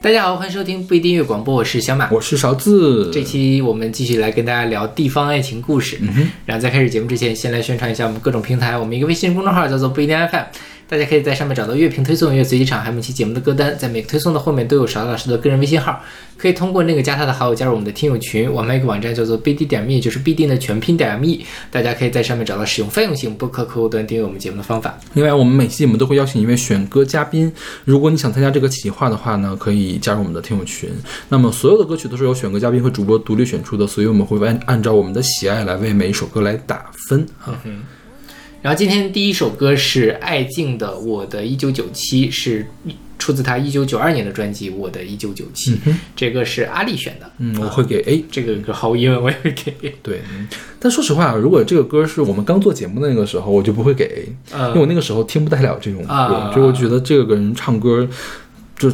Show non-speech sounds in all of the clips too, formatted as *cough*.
大家好，欢迎收听不一定音乐广播，我是小马。我是勺子。这期我们继续来跟大家聊地方爱情故事。嗯，然后在开始节目之前，先来宣传一下我们各种平台。我们一个微信公众号叫做不一定 FM，大家可以在上面找到乐评推送、乐随机场，还有每期节目的歌单。在每个推送的后面都有勺老师的个人微信号，可以通过那个加他的好友加入我们的听友群。我们一个网站叫做 bd 点 me，就是必定的全拼点 me，大家可以在上面找到使用泛用型播客客户端订阅我们节目的方法。另外，我们每期节目都会邀请一位选歌嘉宾。如果你想参加这个企划的话呢，可以加入我们的听友群。那么，所有的歌曲都是由选歌嘉宾和主播独立选出的，所以我们会按按照我们的喜爱来为每一首歌来打分啊。然后今天第一首歌是艾敬的《我的一九九七》，是出自他一九九二年的专辑《我的一九九七》。这个是阿丽选的，嗯，我会给 A。这个歌毫无疑问我也会给 A。*laughs* 对，嗯但说实话，如果这个歌是我们刚做节目的那个时候，我就不会给 A，、嗯因为我那个时候听不太了这种歌，啊就我觉得这个人唱歌就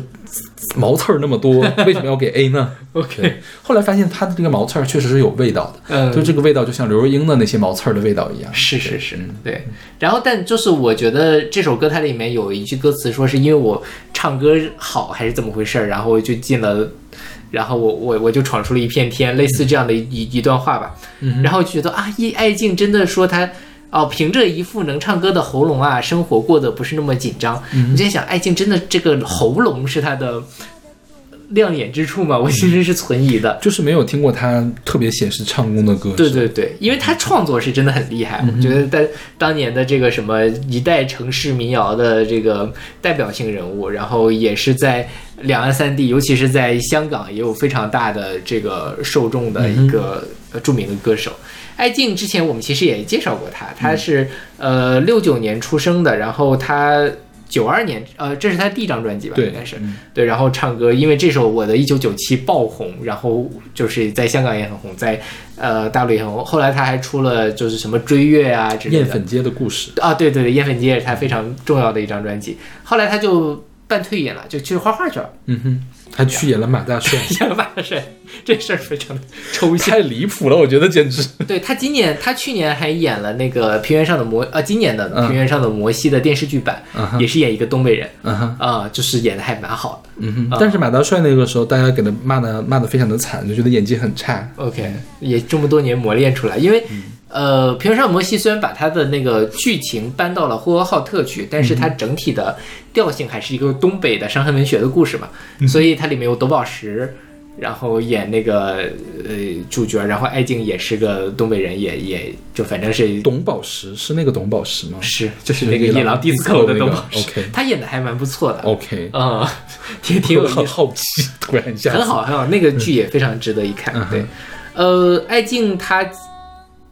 毛刺儿那么多，为什么要给 A 呢 *laughs* OK，后来发现他的这个毛刺儿确实是有味道的，嗯就这个味道就像刘若英的那些毛刺儿的味道一样。是是是，嗯对。然后，但就是我觉得这首歌它里面有一句歌词，说是因为我唱歌好还是怎么回事儿，然后就进了，然后我我我就闯出了一片天，类似这样的一一段话吧。嗯然后觉得啊，一爱静真的说他。哦，凭着一副能唱歌的喉咙啊，生活过得不是那么紧张。嗯你在想，艾敬真的这个喉咙是他的亮眼之处吗？我其实是存疑的。就是没有听过他特别显示唱功的歌手。对对对，因为他创作是真的很厉害，我觉得在当年的这个什么一代城市民谣的这个代表性人物，然后也是在两岸三地，尤其是在香港也有非常大的这个受众的一个呃著名的歌手。艾敬之前我们其实也介绍过他，他是呃六九年出生的，然后他。九二年，呃，这是他第一张专辑吧？应该是嗯对。然后唱歌，因为这首《我的一九九七》爆红，然后就是在香港也很红，在呃大陆也很红。后来他还出了就是什么追月啊之类的。艳粉街的故事。啊，对对对，艳粉街也是他非常重要的一张专辑。后来他就半退隐了，就去画画去了，嗯哼，还去演了马大帅，演了马大帅，这事儿非常的抽象。太离谱了，我觉得简直。对他今年，他去年还演了那个《平原上的摩》呃，今年的《嗯平原上的摩西》的电视剧版，嗯也是演一个东北人啊、就是演的还蛮好的。嗯哼。但是马大帅那个时候，大家给他骂的骂的非常的惨，就觉得演技很差。OK，也这么多年磨练出来，因为。呃，《平原上摩西》虽然把他的那个剧情搬到了呼和浩特去，但是它整体的调性还是一个东北的伤痕文学的故事嘛，所以它里面有董宝石，然后演那个呃主角，然后艾敬也是个东北人，也也就反正是董宝石是那个董宝石吗？是就是那个是夜郎 disco 的董宝石。他演的还蛮不错的，OK，*laughs* 嗯，挺挺有。好奇，突然一下很好，很好，那个剧也非常值得一看。嗯对，呃，艾敬他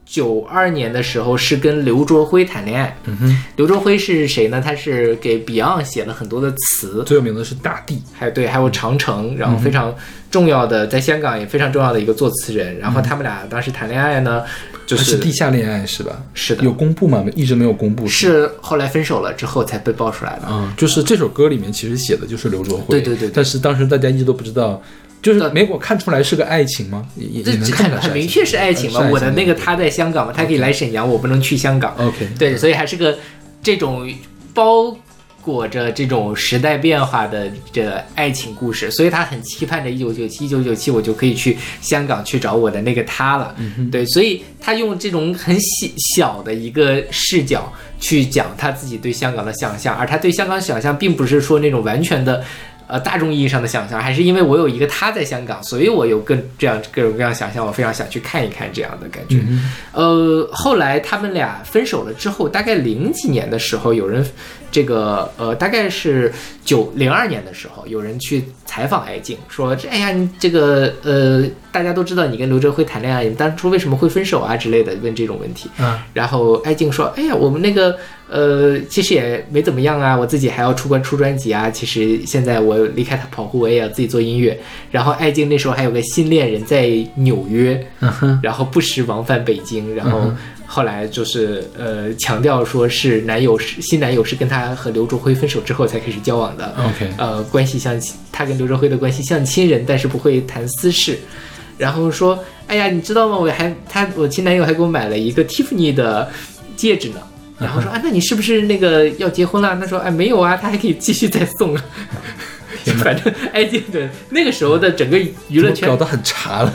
九二年的时候是跟刘卓辉谈恋爱。嗯哼，刘卓辉是谁呢？他是给 Beyond 写了很多的词，最有名的是大地。还有对，还有长城，然后非常重要的，在香港也非常重要的一个作词人。然后他们俩当时谈恋爱呢，就是是地下恋爱是吧？是的有公布吗？一直没有公布。是后来分手了之后才被爆出来的。嗯、就是这首歌里面其实写的就是刘卓辉。对对对对但是当时大家一直都不知道，就是没给我看出来是个爱情吗？也也能看出来很明确是爱情嘛。我的那个他在香港嘛，他可以来沈阳，我不能去香港。OK，对，所以还是个这种包裹着这种时代变化的这爱情故事，所以他很期盼着一九九七，一九九七我就可以去香港去找我的那个他了。对，所以他用这种很小小的一个视角去讲他自己对香港的想象，而他对香港想象并不是说那种完全的。呃，大众意义上的想象，还是因为我有一个他在香港，所以我有更这样各种各样想象，我非常想去看一看这样的感觉。呃，后来他们俩分手了之后，大概零几年的时候，有人这个呃，大概是九零二年的时候，有人去采访艾静，说这哎呀，你这个呃，大家都知道你跟刘哲辉谈恋爱，你当初为什么会分手啊之类的，问这种问题。嗯，然后艾静说，哎呀，我们那个呃，其实也没怎么样啊，我自己还要出关出专辑啊。其实现在我离开他跑酷，我也要自己做音乐。然后艾静那时候还有个新恋人在纽约，然后不时往返北京，然后嗯后来就是呃强调说是男友是新男友是跟她和刘卓辉分手之后才开始交往的，OK 呃关系像亲他跟刘卓辉的关系像亲人，但是不会谈私事。然后说，哎呀，你知道吗？我还他我前男友还给我买了一个 Tiffany 的戒指呢。然后说啊，那你是不是那个要结婚了？他说哎没有啊，他还可以继续再送。啊，*laughs* *laughs* 反正哎，对对那个时候的整个娱乐圈搞得很差了，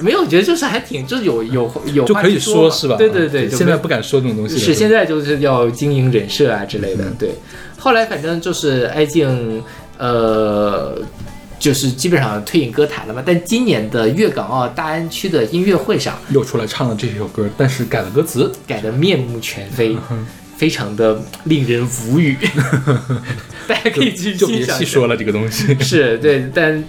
没有，我觉得就是还挺，就是有有有就可以话说是吧？对对对，就现在不敢说这种东西了。是现在就是要经营人设啊之类的。嗯对，后来反正就是艾静，呃，就是基本上退隐歌坛了嘛。但今年的粤港澳大湾区的音乐会上，又出来唱了这首歌，但是改了歌词。改得面目全非，嗯非常的令人无语。*laughs* 大家可以去就别。细说了这个东西。是对，但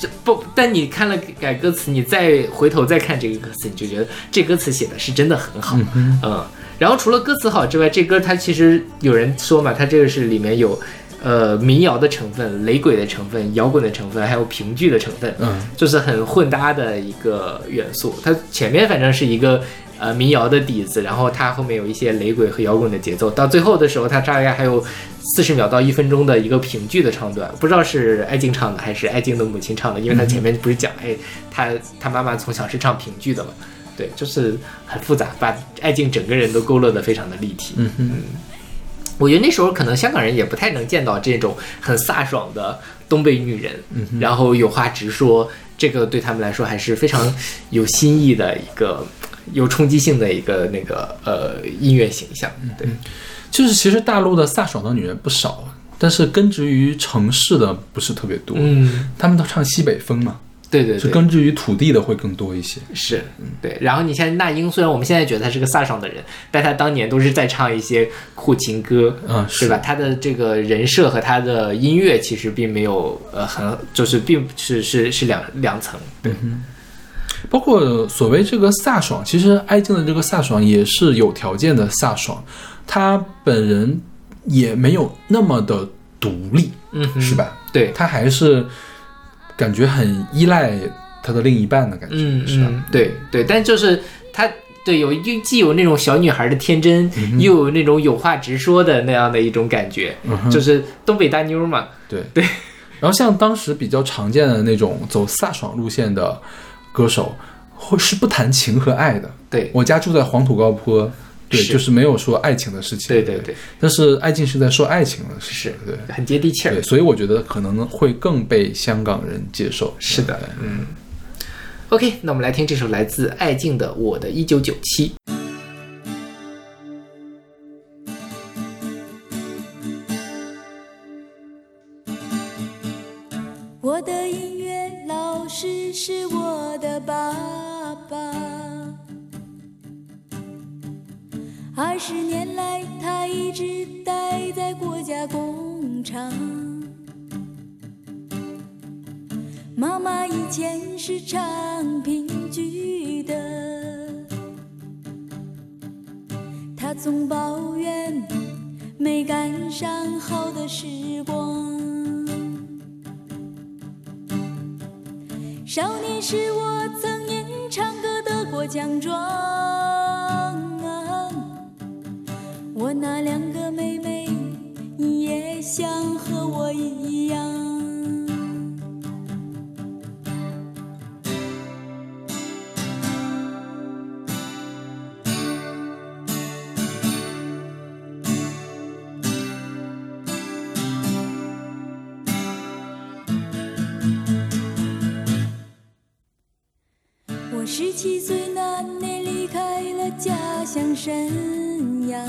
这不，但你看了改歌词，你再回头再看这个歌词，你就觉得这歌词写的是真的很好。嗯然后除了歌词好之外，这歌它其实有人说嘛，它这个是里面有呃民谣的成分、雷鬼的成分、摇滚的成分，还有评剧的成分，嗯，就是很混搭的一个元素。它前面反正是一个呃民谣的底子，然后它后面有一些雷鬼和摇滚的节奏，到最后的时候，它大概还有四十秒到一分钟的一个评剧的唱段，不知道是艾静唱的还是艾静的母亲唱的，因为他前面不是讲，哎，他他妈妈从小是唱评剧的嘛。对，就是很复杂，把艾静整个人都勾勒得非常的立体。嗯哼，我觉得那时候可能香港人也不太能见到这种很飒爽的东北女人，嗯然后有话直说，这个对他们来说还是非常有新意的一个有冲击性的一个那个呃音乐形象。对，就是其实大陆的飒爽的女人不少，但是根植于城市的不是特别多。嗯，他们都唱西北风嘛，是对对对，根植于土地的会更多一些。是对。然后你像那英，虽然我们现在觉得她是个飒爽的人，但她当年都是在唱一些苦情歌，嗯，是吧？？她的这个人设和她的音乐其实并没有呃很，就是并是是是两两层。对，包括所谓这个飒爽，其实艾静的这个飒爽也是有条件的飒爽，她本人也没有那么的独立，嗯哼，是？吧？对，她还是感觉很依赖她的另一半的感觉，嗯是吧？嗯，对对，但就是她对有又既有那种小女孩的天真，嗯又有那种有话直说的那样的一种感觉，嗯就是东北大妞嘛。对对。然后像当时比较常见的那种走飒爽路线的歌手，会是不谈情和爱的。对我家住在黄土高坡，对，是就是没有说爱情的事情。对对对，但是艾静是在说爱情的事情，对很接地气儿对，。所以我觉得可能会更被香港人接受。是的嗯。OK，那我们来听这首来自艾静的《我的一九九七》。十年来他一直待在国家工厂。妈妈以前是唱评剧的，她总抱怨没赶上好的时光。少年时我曾因唱歌得过奖状，我那两个妹妹也想和我一样。我十七岁那年离开了家乡沈阳，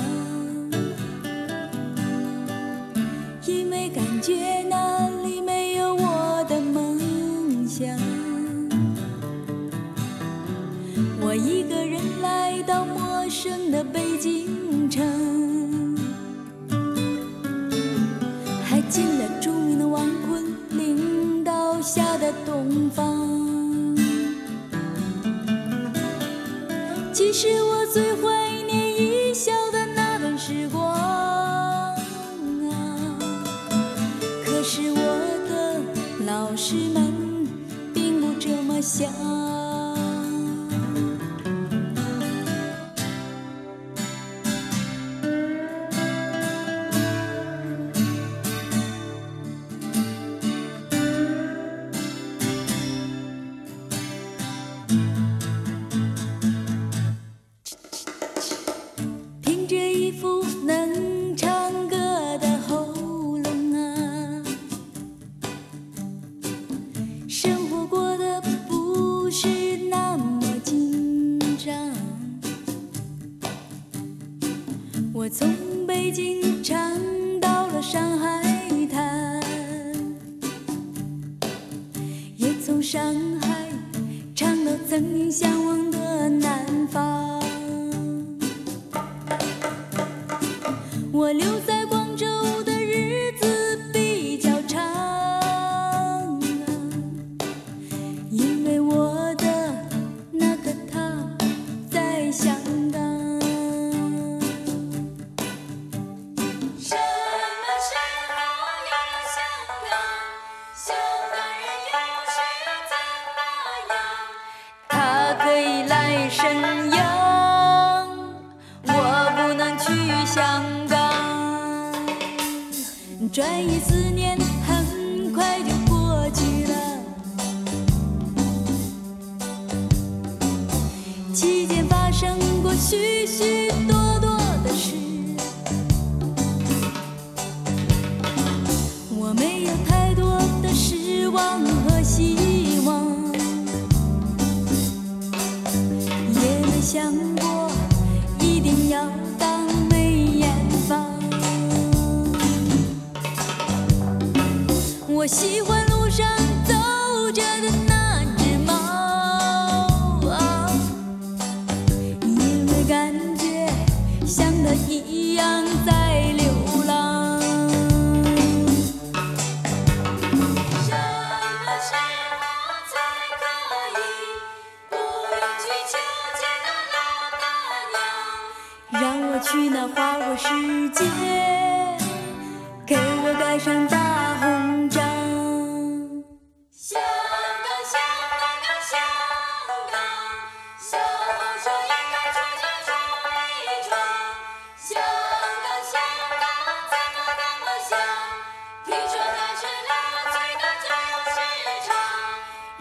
你说那是垃圾的加时场，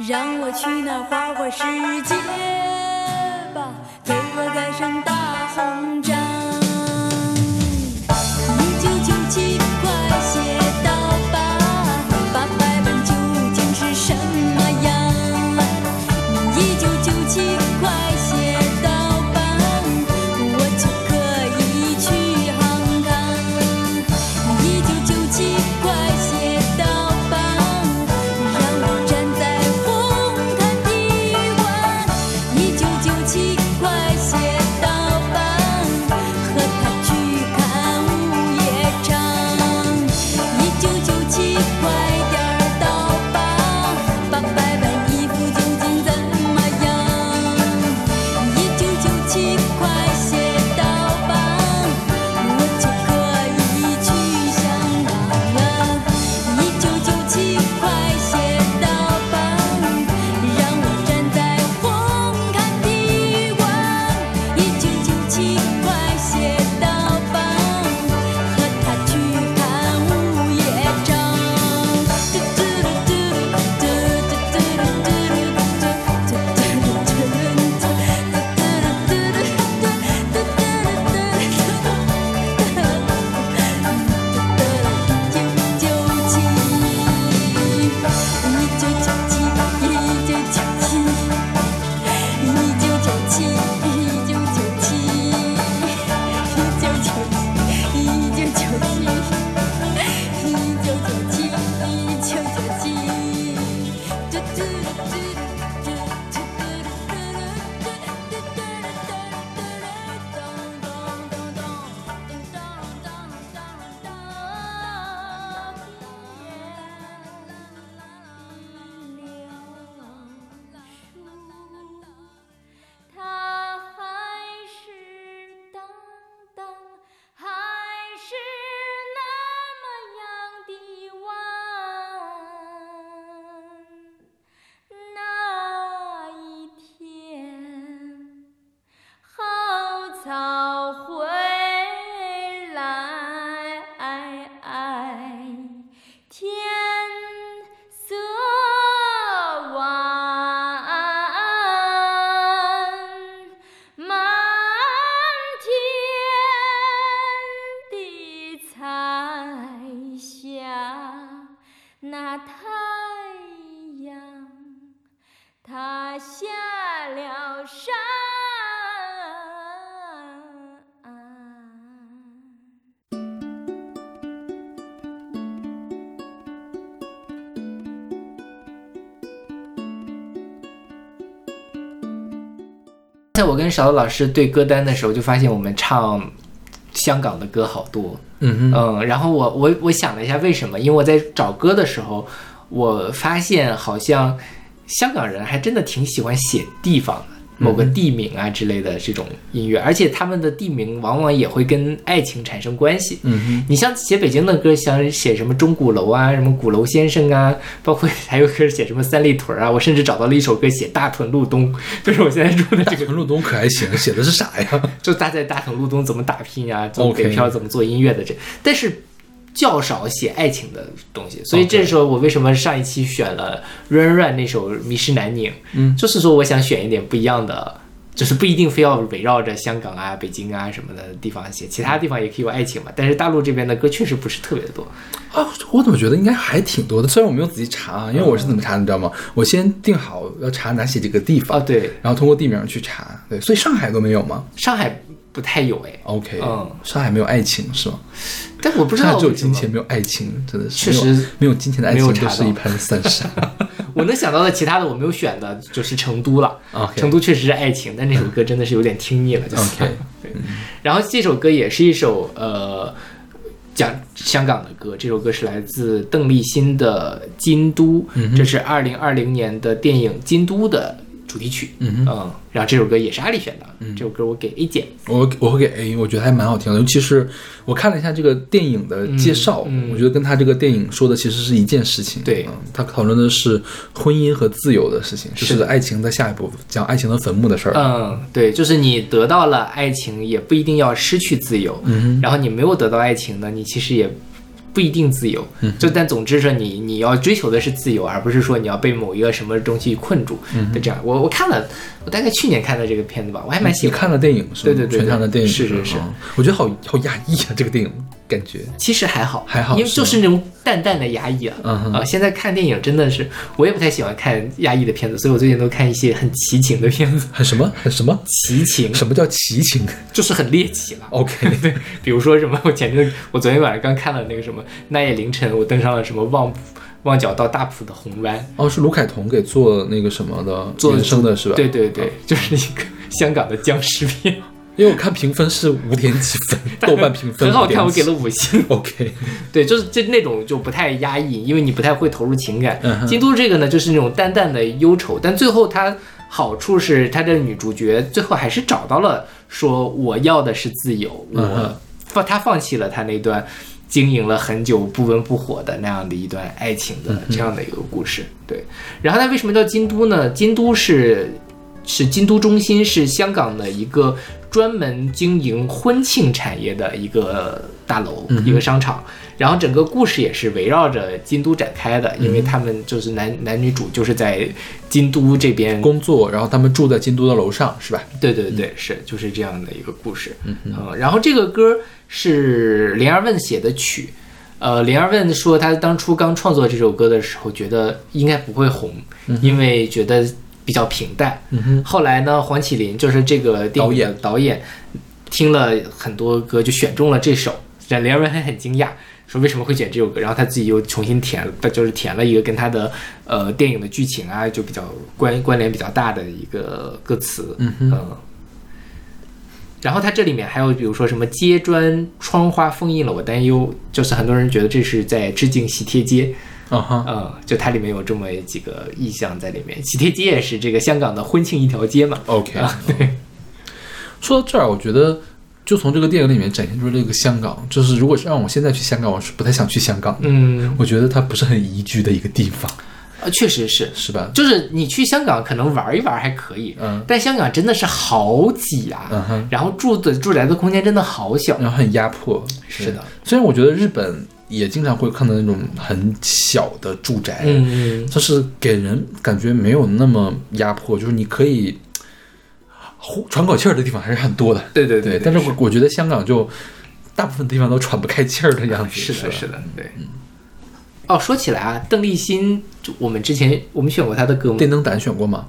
让我去那花花世界吧，给我盖上大。我跟勺子老师对歌单的时候，就发现我们唱香港的歌好多，嗯哼，嗯，然后我我我想了一下为什么，因为我在找歌的时候，我发现好像香港人还真的挺喜欢写地方的。某个地名啊之类的这种音乐，而且他们的地名往往也会跟爱情产生关系。嗯哼，你像写北京的歌，像写什么钟鼓楼啊，什么鼓楼先生啊，包括还有歌写什么三里屯啊，我甚至找到了一首歌写大屯路东，*laughs* 就是我现在住的这个，屯路东可还行，*laughs* 写的是啥呀？就大在大屯路东怎么打拼呀、做北漂怎么做音乐的这，但是较少写爱情的东西，所以这时候我为什么上一期选了 Run Run 那首《迷失南宁》，嗯，就是说我想选一点不一样的。就是不一定非要围绕着香港啊、北京啊什么的地方写，其他地方也可以有爱情嘛。但是大陆这边的歌确实不是特别的多。啊，我怎么觉得应该还挺多的？虽然我没有仔细查啊，因为我是怎么查的，你知道吗？我先定好要查哪些这个地方，啊，对，然后通过地名去查。对，所以上海都没有吗上海不太有哎，？OK，嗯上海没有爱情是吗？但我不知上海只有金钱，没有爱情，真的是确实没有金钱的爱情都是一盘散沙。*laughs* 我能想到的其他的我没有选的就是成都了。成都确实是爱情，但那首歌真的是有点听腻了，就是。OK 对，然后这首歌也是一首呃讲香港的歌，这首歌是来自邓丽欣的《京都》，这是二零二零年的电影《京都》的主题曲。嗯嗯然后这首歌也是阿里选的，嗯这首歌我给 A 减。我我会给 A，我觉得还蛮好听的，尤其是我看了一下这个电影的介绍，嗯嗯我觉得跟他这个电影说的其实是一件事情。对嗯，他讨论的是婚姻和自由的事情，就是爱情的下一步，讲爱情的坟墓的事儿。嗯，对，就是你得到了爱情，也不一定要失去自由。嗯然后你没有得到爱情呢，你其实也不一定自由。嗯就但总之说你你要追求的是自由，而不是说你要被某一个什么东西困住嗯的这样。我我看了，我大概去年看的这个片子吧，我还蛮喜欢。你看了电影是吗？对对对对全场的电影是是是嗯我觉得好好压抑啊，这个电影感觉。其实还好，还好因为就是那种淡淡的压抑啊。嗯哼啊，现在看电影真的是，我也不太喜欢看压抑的片子，所以我最近都看一些很奇情的片子。很什么很什么？奇情什么叫奇情就是很猎奇了。？OK，*laughs* 对，比如说什么，我前阵我昨天晚上刚看了那个什么，那夜凌晨，我登上了什么旺旺角到大埔的红湾，哦，是卢凯彤给做那个什么的做原声的是吧？对对对，就是一个香港的僵尸片，因为我看评分是五点几分，*laughs* 豆瓣评分很好看，我给了五星。OK，对，就是这那种就不太压抑，因为你不太会投入情感。嗯哼京都这个呢，就是那种淡淡的忧愁，但最后它好处是它的女主角最后还是找到了说我要的是自由，我放她放弃了她那段经营了很久不温不火的那样的一段爱情的这样的一个故事。对，然后它为什么叫京都呢？京都是是京都中心，是香港的一个专门经营婚庆产业的一个大楼，一个商场。然后整个故事也是围绕着京都展开的，因为他们就是男男女主就是在京都这边工作，然后他们住在京都的楼上是吧？对对对，是就是这样的一个故事。嗯然后这个歌是林二问写的曲，呃，林二问说他当初刚创作这首歌的时候，觉得应该不会红，因为觉得比较平淡。嗯哼，后来呢，黄启林就是这个电影的导演，听了很多歌，就选中了这首，让林二问还很惊讶。说为什么会选这首歌，然后他自己又重新填了，就是填了一个跟他的呃电影的剧情啊，就比较关关联比较大的一个歌词，嗯哼呃。然后它这里面还有比如说什么街砖窗花封印了我担忧，就是很多人觉得这是在致敬喜帖街，啊哈，嗯，就它里面有这么几个意象在里面。喜帖街也是这个香港的婚庆一条街嘛，OK，啊，对，说到这儿，我觉得就从这个电影里面展现出这个香港，就是如果是让我现在去香港，我是不太想去香港的。嗯，我觉得它不是很宜居的一个地方，啊确实是，是吧？就是你去香港可能玩一玩还可以，嗯。但香港真的是好挤啊，然后住的住宅的空间真的好小，然后很压迫。是的，虽然我觉得日本也经常会看到那种很小的住宅，嗯嗯，就是给人感觉没有那么压迫，就是你可以呼喘口气儿的地方还是很多的。对对对，但是我我觉得香港就大部分地方都喘不开气儿的样子。是的，吧是的，对。哦，说起来啊，邓丽欣，就我们之前我们选过她的歌吗？电灯胆选过吗？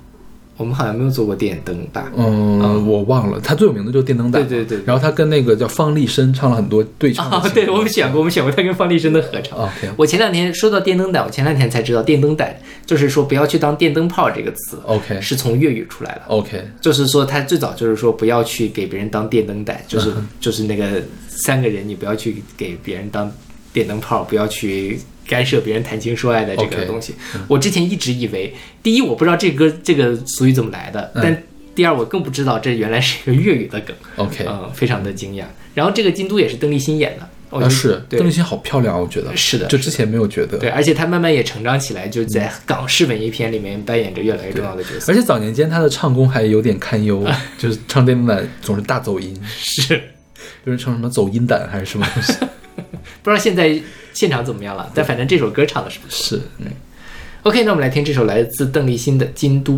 我们好像没有做过电灯吧？嗯，我忘了，他最有名的就是电灯胆。对对对对然后他跟那个叫方力申唱了很多对唱。*laughs* 对，我们选过，我们选过他跟方力申的合唱。OK 我前两天说到电灯胆，我前两天才知道电灯胆就是说不要去当电灯泡这个词 OK 是从粤语出来的。OK 就是说，他最早就是说不要去给别人当电灯胆，就是嗯 *laughs* 就是那个三个人，你不要去给别人当电灯泡，不要去干涉别人谈情说爱的这个东西。我之前一直以为，第一我不知道这歌这个俗语怎么来的，嗯但第二我更不知道这原来是一个粤语的梗，OK 嗯，非常的惊讶。然后这个京都也是邓丽欣演的，我觉啊，得是对邓丽欣好漂亮，我觉得是的就之前没有觉得。对，而且她慢慢也成长起来，就在港式文艺片里面扮演着越来越重要的角色。而且早年间她的唱功还有点堪忧，就是唱电灯胆总是大走音，*laughs* 是，就是唱什么走音胆还是什么东西。*laughs* *laughs* 不知道现在现场怎么样了，但反正这首歌唱的是不错。是，嗯 OK，那我们来听这首来自邓丽欣的《京都》。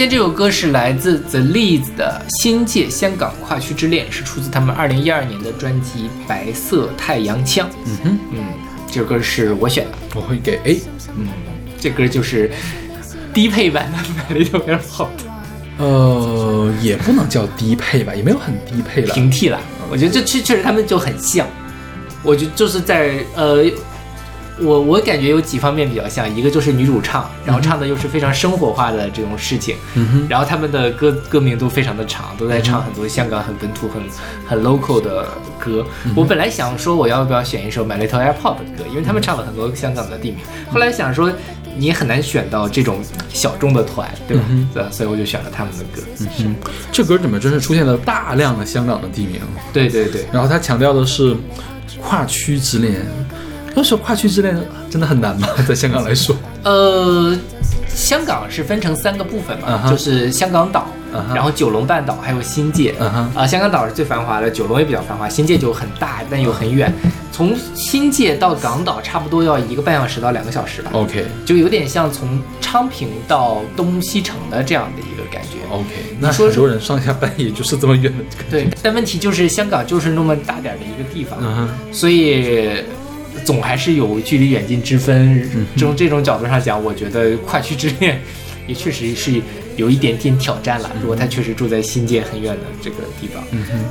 现在这首歌是来自 The Leads 的《新界香港跨区之恋》，是出自他们二零一二年的专辑《白色太阳枪》。嗯哼，嗯，这首歌是我选的。我会给 A。嗯，这歌就是低配版的《美丽有点好的呃，也不能叫低配吧，也没有很低配了。平替了。我觉得这确确实他们就很像。我觉得就是在呃，我我感觉有几方面比较像，一个就是女主唱，然后唱的又是非常生活化的这种事情，嗯，然后他们的歌歌名都非常的长，都在唱很多香港很本土、很很 local 的歌。我本来想说我要不要选一首 My Little Airport 的歌，因为他们唱了很多香港的地名。后来想说你很难选到这种小众的团，对吧？对，所以我就选了他们的歌。嗯，这歌里面真是出现了大量的香港的地名，对对对，然后他强调的是跨区之恋。要说跨区之恋真的很难吗？*laughs* 在香港来说，呃，香港是分成三个部分嘛，就是香港岛然后九龙半岛还有新界。啊、香港岛是最繁华的，九龙也比较繁华，新界就很大，但又很远。从新界到港岛差不多要一个半小时到两个小时吧，，OK 就有点像从昌平到东西城的这样的一个感觉。OK，那说很多人上下班也就是这么远对，但问题就是香港就是那么大点儿的一个地方，所以总还是有距离远近之分。从这种角度上讲，我觉得跨区之恋 *laughs* 也确实是有一点点挑战了。如果他确实住在新界很远的这个地方，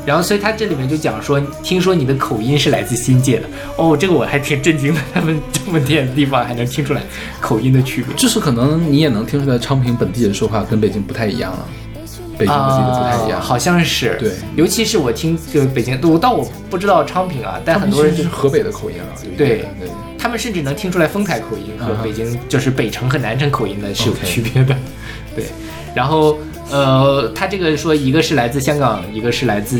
然后所以他这里面就讲说，听说你的口音是来自新界的，哦，这个我还挺震惊的，他们这么远的地方还能听出来口音的区别。就是可能你也能听出来，昌平本地人说话跟北京不太一样了，北京本地的不太一样，啊好像是。对。尤其是我听就北京，我倒我不知道昌平啊，但很多人就是河北的口音啊，有一对。对，他们甚至能听出来丰台口音和北京就是北城和南城口音的是有区别的。*laughs* 对，然后呃，他这个说一个是来自香港，一个是来自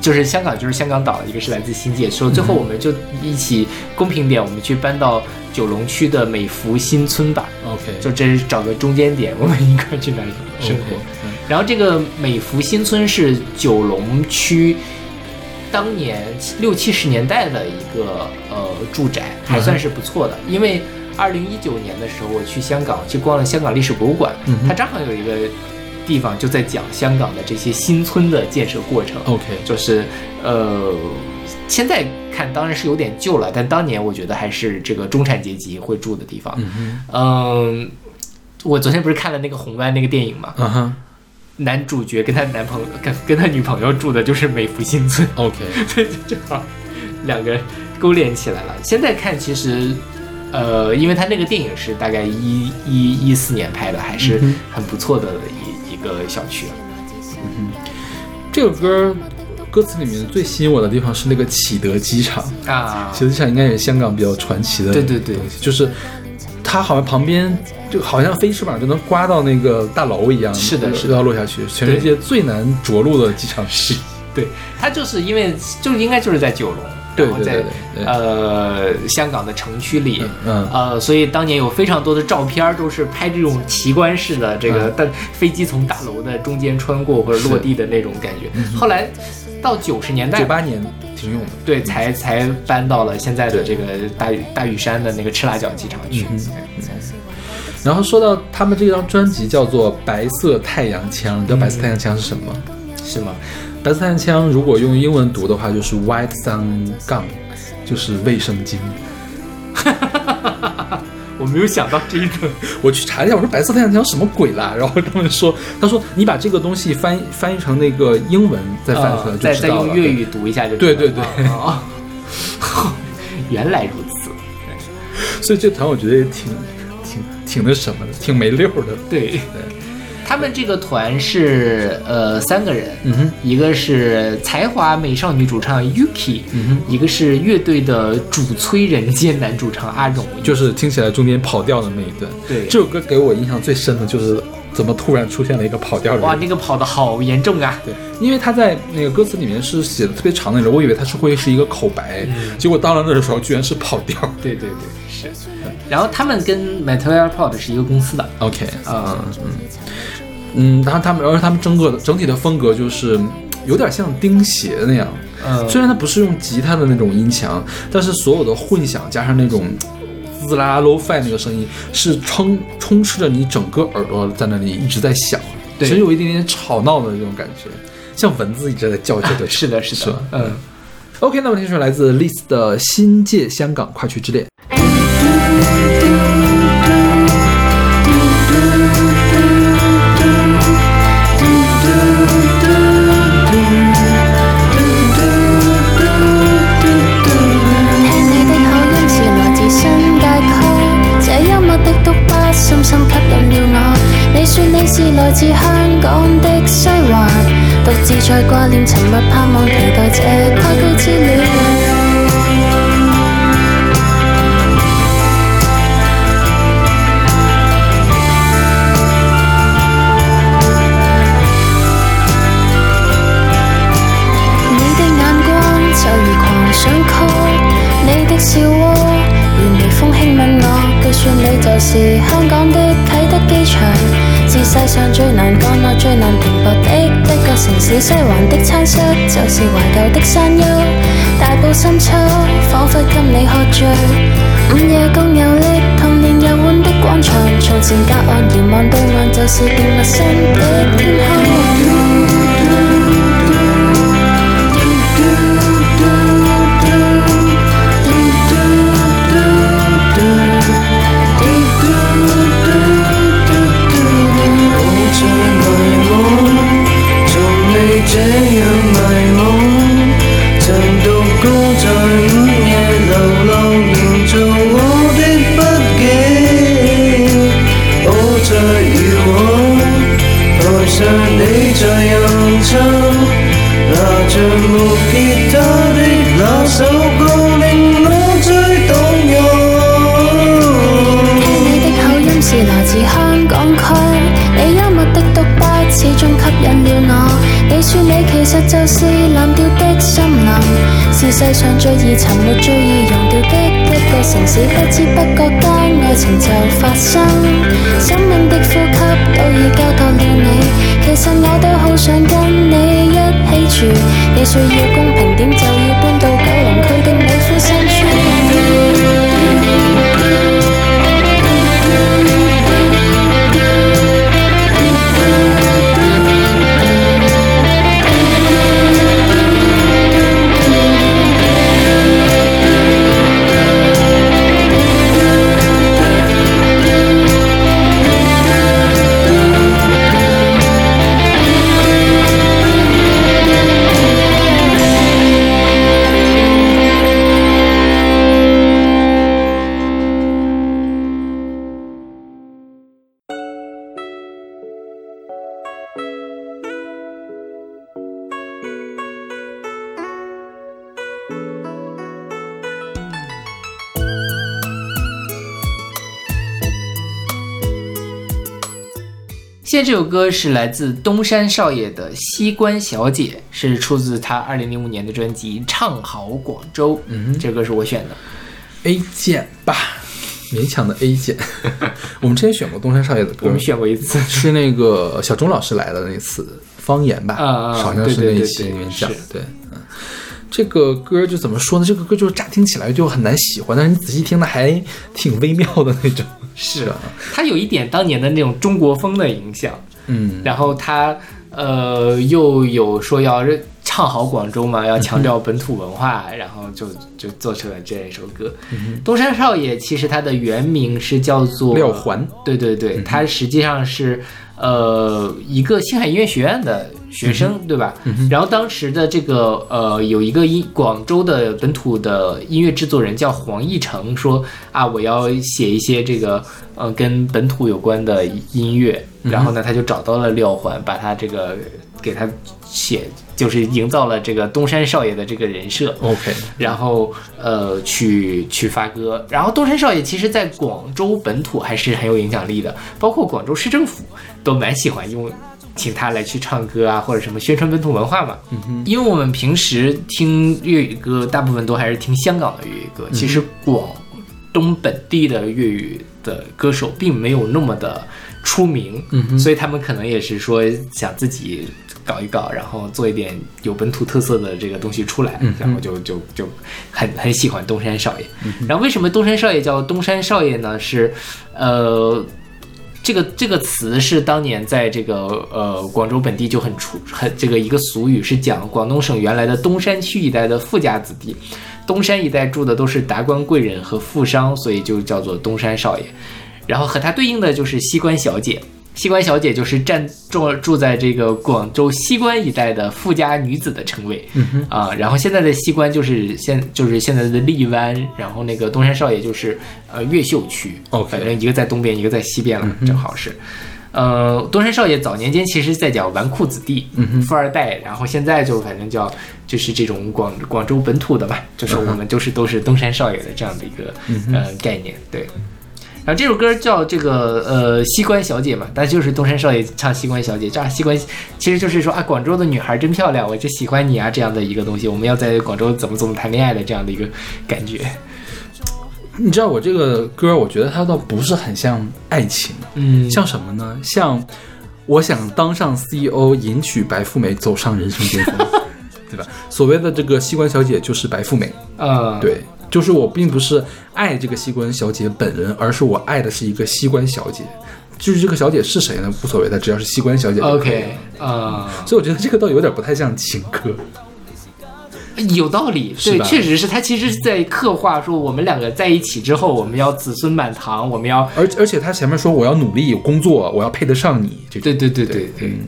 就是香港就是香港岛，一个是来自新界。说最后我们就一起公平点，我们去搬到九龙区的美孚新村吧，OK，就这是找个中间点，我们一块儿去那里生活。然后这个美孚新村是九龙区当年六七十年代的一个呃住宅，还算是不错的。因为二零一九年的时候，我去香港去逛了香港历史博物馆，嗯它正好有一个地方就在讲香港的这些新村的建设过程。OK，就是呃，现在看当然是有点旧了，但当年我觉得还是这个中产阶级会住的地方。嗯嗯，我昨天不是看了那个红湾那个电影嘛，男主角跟他男朋友跟跟他女朋友住的就是美孚新村，，OK，*laughs* 所以就正好两个勾连起来了。现在看其实。呃，因为他那个电影是大概一一一四年拍的，还是嗯很不错的一一个小区。嗯这个歌歌词里面最吸引我的地方是那个启德机场，啊，启德机场应该也是香港比较传奇的对对对，就是它好像旁边就好像飞翅膀就能刮到那个大楼一样，就是是的。的要落下去，全世界最难着陆的机场之一。对，它就是因为就应该就是在九龙，对然后在对对对对。呃香港的城区里，嗯呃，所以当年有非常多的照片都是拍这种奇观式的这个，但飞机从大楼的中间穿过或者落地的那种感觉。后来到九十年代九，八年停用的。对，才才搬到了现在的这个大屿大屿山的那个赤辣角机场去。嗯然后说到他们这张专辑叫做《白色太阳枪》，你知道白色太阳枪是什么吗？是吗？白色太阳枪如果用英文读的话，就是 White Sun Gun，就是卫生巾。*laughs* 我没有想到这一层。*laughs* 我去查了一下，我说白色太阳条什么鬼啦？*laughs* 然后他们说，他说你把这个东西翻翻译成那个英文再翻出来呃再再就知道了。用粤语读一下就知道对对对了哦 *laughs* 原来如此。所以这团我觉得也挺挺挺那什么的，挺没溜儿的。对，他们这个团是呃三个人，嗯哼，一个是才华美少女主唱 Yuki，、嗯哼一个是乐队的主催人间男主唱阿荣，就是听起来中间跑调的那一段。对这首歌给我印象最深的就是怎么突然出现了一个跑调的人。哇，那个跑的好严重啊！对，因为他在那个歌词里面是写的特别长的那种，我以为他是会是一个口白，嗯结果到了那的时候居然是跑调。对对对，是。然后他们跟 Metal Airport 是一个公司的，OK，啊嗯嗯嗯，然后他们，而且他们整个的整体的风格就是嗯有点像钉鞋那样，嗯，虽然它不是用吉他的那种音墙，但是所有的混响加上那种滋啦 low fi 那个声音，是充充斥着你整个耳朵在那里一直在响，对其实有一点点吵闹的这种感觉，像蚊子一直在叫着 *laughs* 的。是的，是的是，嗯。OK，那么听首来自 Liz 的《新界香港快去之恋》。深深吸引了我。你说你是来自香港的西环独自在挂念沉默盼望期待这跨季之恋是香港的啟德機場，是世上最難降落、最難停泊的一個城市。西環的餐室就是懷舊的山丘，大埔深秋仿佛跟你喝醉，午夜共遊歷童年游玩的廣場，從前隔岸遥望对岸就是變陌生的天空。世上最易沉没、最易溶掉的一个城市。不知不觉间，爱情就发生，生命的呼吸都已交托了你。其实我都好想跟你一起住，你说要公平这首歌是来自东山少爷的《西关小姐》，是出自他二零零五年的专辑《唱好广州》。嗯，这歌是我选的。A 键吧，勉强的 A 键。*laughs* 我们之前选过东山少爷的歌，我们选过一次，是那个小钟老师来的那次方言吧，啊啊好像是那一期对里面讲是，对，嗯。这个歌就怎么说呢？这个歌就是乍听起来就很难喜欢，但是你仔细听，它还挺微妙的那种。是啊，它有一点当年的那种中国风的影响，嗯，然后他呃又有说要唱好广州嘛，要强调本土文化，然后就就做出了这一首歌。东山少爷其实他的原名是叫做廖环，对对对，他实际上是呃一个星海音乐学院的学生，对吧？然后当时的这个呃有一个音广州的本土的音乐制作人叫黄义成，说啊我要写一些这个呃跟本土有关的音乐，然后呢他就找到了廖环，把他这个给他写，就是营造了这个东山少爷的这个人设。OK，然后呃去去发歌。然后东山少爷其实在广州本土还是很有影响力的，包括广州市政府都蛮喜欢用。请他来去唱歌啊，或者什么宣传本土文化嘛。嗯、因为我们平时听粤语歌，大部分都还是听香港的粤语歌。其实广东本地的粤语的歌手并没有那么的出名，嗯所以他们可能也是说想自己搞一搞，然后做一点有本土特色的这个东西出来，嗯然后就就就很很喜欢东山少爷。然后为什么东山少爷叫东山少爷呢？是呃。这个这个词是当年在这个呃广州本地就很出很这个一个俗语，是讲广东省原来的东山区一带的富家子弟，东山一带住的都是达官贵人和富商，所以就叫做东山少爷。然后和它对应的就是西关小姐，西关小姐就是占住住在这个广州西关一带的富家女子的称谓。啊、然后现在的西关就是现就是现在的荔湾，然后那个东山少爷就是呃越秀区。反正一个在东边，一个在西边了，正好是。呃，东山少爷早年间其实在讲纨绔子弟、嗯富二代，然后现在就反正叫就是这种广广州本土的吧，就是我们就是都是东山少爷的这样的一个、呃概念，对。然后这首歌叫这个呃西关小姐嘛，但就是东山少爷唱西关小姐，这西关其实就是说啊广州的女孩真漂亮，我就喜欢你啊这样的一个东西，我们要在广州怎么怎么谈恋爱的这样的一个感觉。你知道我这个歌，我觉得它倒不是很像爱情，嗯像什么呢？像我想当上 CEO，迎娶白富美，走上人生巅峰，*laughs* 对吧？所谓的这个西关小姐就是白富美，呃，对，就是我并不是爱这个西关小姐本人，而是我爱的是一个西关小姐。至于这个小姐是谁呢？无所谓的，只要是西关小姐。，OK，呃，所以我觉得这个倒有点不太像情歌。有道理，对，确实是他其实是在刻画说我们两个在一起之后，我们要子孙满堂，我们要，而而且他前面说我要努力工作，我要配得上你，这对对对对，嗯，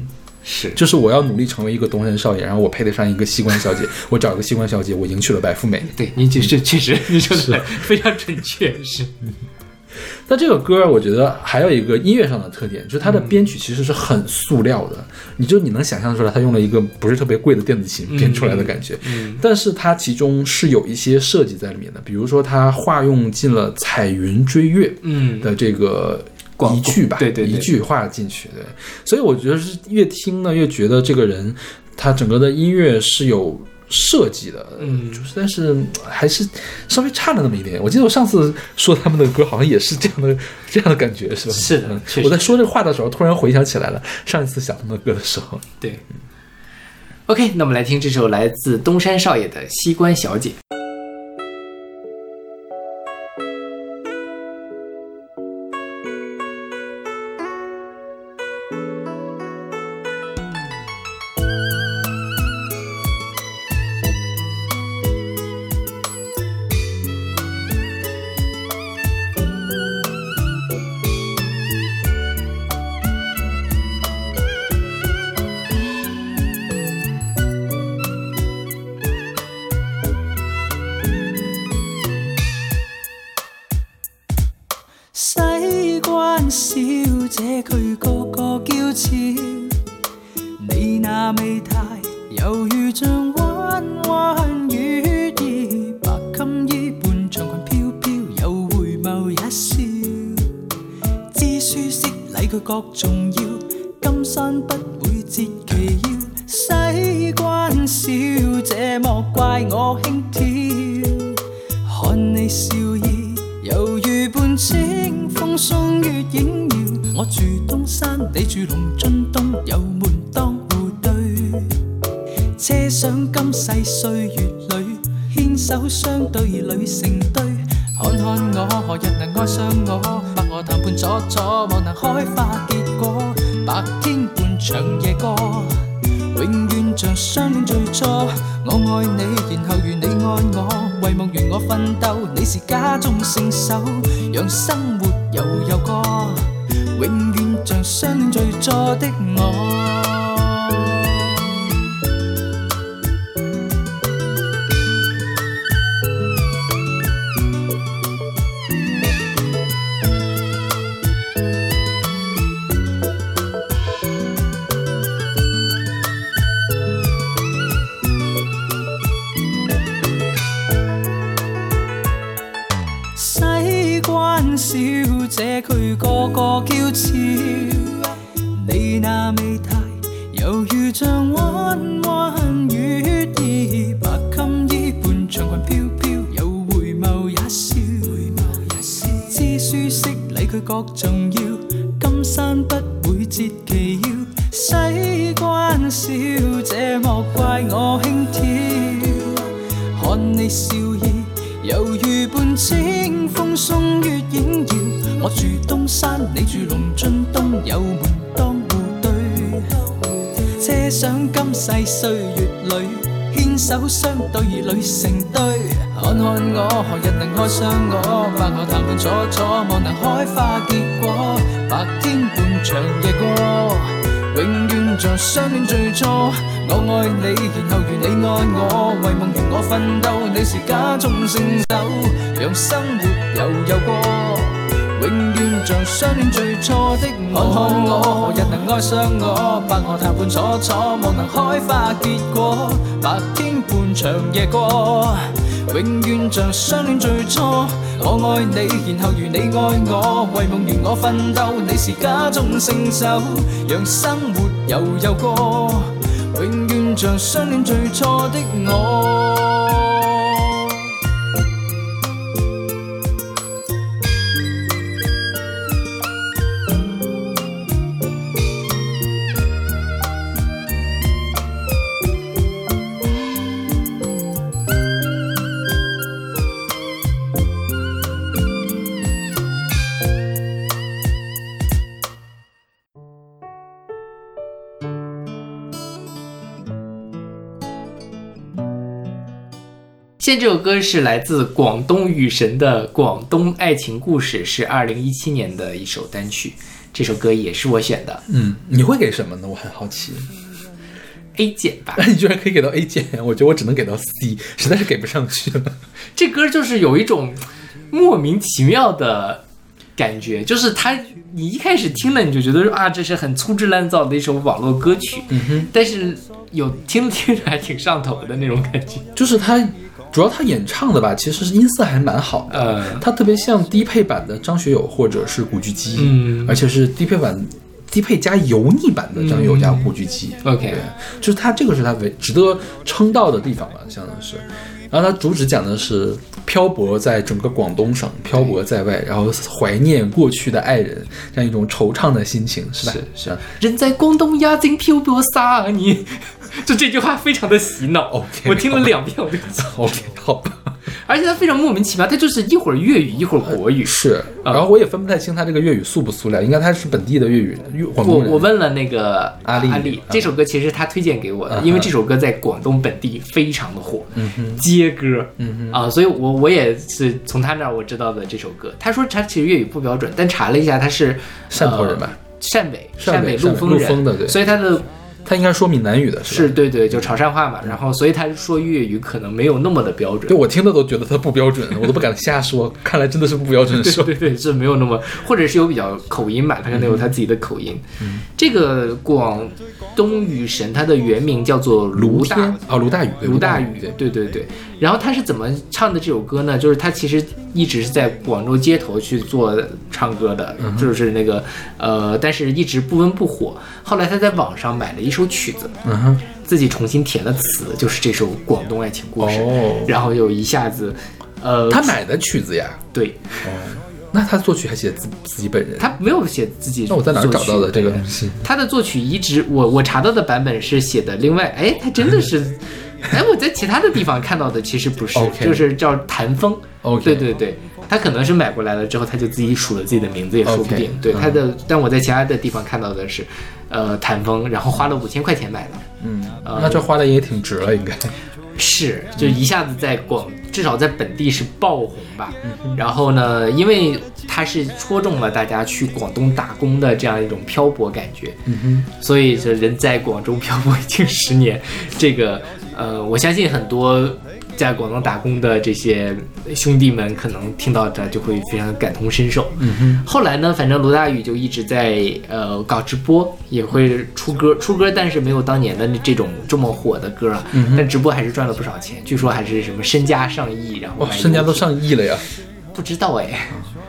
是，就是我要努力成为一个东山少爷，然后我配得上一个西关小姐，*laughs* 我找一个西关小姐，我迎娶了白富美。对你这是确实 *laughs* 你说的非常准确，是，*laughs* 但这个歌，我觉得还有一个音乐上的特点，就是它的编曲其实是很塑料的，你就你能想象出来，它用了一个不是特别贵的电子琴编出来的感觉。嗯但是它其中是有一些设计在里面的，比如说它化用进了彩云追月嗯，的这个广一句吧，对对对一句话进去，对，所以我觉得是越听呢越觉得这个人他整个的音乐是有设计的，嗯就是但是嗯还是稍微差了那么一点。我记得我上次说他们的歌好像也是这样的这样的感觉，是吧？是的嗯我在说这话的时候，突然回想起来了上一次想他们的歌的时候。对。OK，那我们来听这首来自东山少爷的《西关小姐》。折其腰。西關小姐莫怪我輕佻。看你笑意，猶如伴清風送月影搖。我住東山，你住龍津東，有門當戶對。車上今世歲月裏，牽手相對侶成對。看看我，何日能愛上我？百何談判阻阻，望能開花結果。白天伴长夜过。永遠像相戀最初，我愛你，然後如你愛我，為夢圓我奮鬥，你是家中聖手，讓生活悠悠過，永遠像相戀最初的我。看看我，何日能愛上我？不我談判楚楚，望能開花結果。白天半場夜過，永远像相恋最初。我爱你，然后如你爱我，为梦如我奋斗，你是家中圣手，让生活悠悠过。永远像相恋最初的我。现在这首歌是来自广东雨神的《广东爱情故事》，是二零一七年的一首单曲。这首歌也是我选的嗯，你会给什么呢？我很好奇。A 减吧。*laughs* 你居然可以给到 A 减，我觉得我只能给到 C，实在是给不上去了。*laughs* 这歌就是有一种莫名其妙的感觉，就是它你一开始听了你就觉得啊，这是很粗制滥造的一首网络歌曲，嗯哼，但是有听着听着还挺上头的那种感觉。就是他，主要他演唱的吧，其实是音色还蛮好的。呃，他特别像低配版的张学友或者是古巨基，嗯而且是低配版、低配加油腻版的张学友加古巨基。OK，就是他这个是他唯值得称道的地方吧，相当是。然后它主旨讲的是漂泊在整个广东省，漂泊在外，然后怀念过去的爱人，这样一种惆怅的心情，是吧？是是。人在广东压境漂泊三年，*laughs* 就这句话非常的洗脑。我听了两遍我就记，OK，好吧。而且他非常莫名其妙，他就是一会儿粤语一会儿国语。是，啊然后我也分不太清他这个粤语素不塑料，应该他是本地的粤语粤广我东人。我问了那个阿丽阿丽，这首歌其实他推荐给我的，嗯因为这首歌在广东本地非常的火，嗯哼，街歌，嗯哼，啊，所以我我也是从他那儿我知道的这首歌。他说他其实粤语不标准，但查了一下他是汕头人吧？汕尾，汕尾尾陆丰人，所以他的他应该说闽南语的是吧？是对对，就潮汕话嘛，然后所以他说粤语可能没有那么的标准对。我听的都觉得他不标准，我都不敢瞎说。*laughs* 看来真的是不标准说。对对，是没有那么，或者是有比较口音吧，他可能有他自己的口音。这个广东雨神，他的原名叫做卢大天哦，卢大宇，卢大宇对，，对对对。然后他是怎么唱的这首歌呢？就是他其实一直是在广州街头去做唱歌的，嗯就是那个呃，但是一直不温不火。后来他在网上买了一首曲子，嗯哼，自己重新填了词，就是这首《广东爱情故事》哦然后又一下子，呃，他买的曲子呀。对哦那他作曲还写自自己本人？他没有写自己。那我在哪儿找到的这个东西？他的作曲一直我我查到的版本是写的，另外哎，他真的是，*laughs* 哎，我在其他的地方看到的其实不是就是叫谭风。OK 对对对，他可能是买过来了之后，他就自己署了自己的名字，也说不定。对嗯他的，但我在其他的地方看到的是，呃，谭峰，然后花了五千块钱买的。嗯，呃那这花的也挺值了，应该。是，就一下子在广，至少在本地是爆红吧。嗯然后呢，因为它是戳中了大家去广东打工的这样一种漂泊感觉，嗯哼，所以这人在广州漂泊已经十年，这个呃，我相信很多在广东打工的这些兄弟们，可能听到这就会非常感同身受。嗯哼，后来呢，反正罗大宇就一直在呃搞直播，也会出歌，出歌，但是没有当年的这种这么火的歌啊。嗯哼但直播还是赚了不少钱，据说还是什么身家上亿，然后哇，身家都上亿了呀！不知道哎。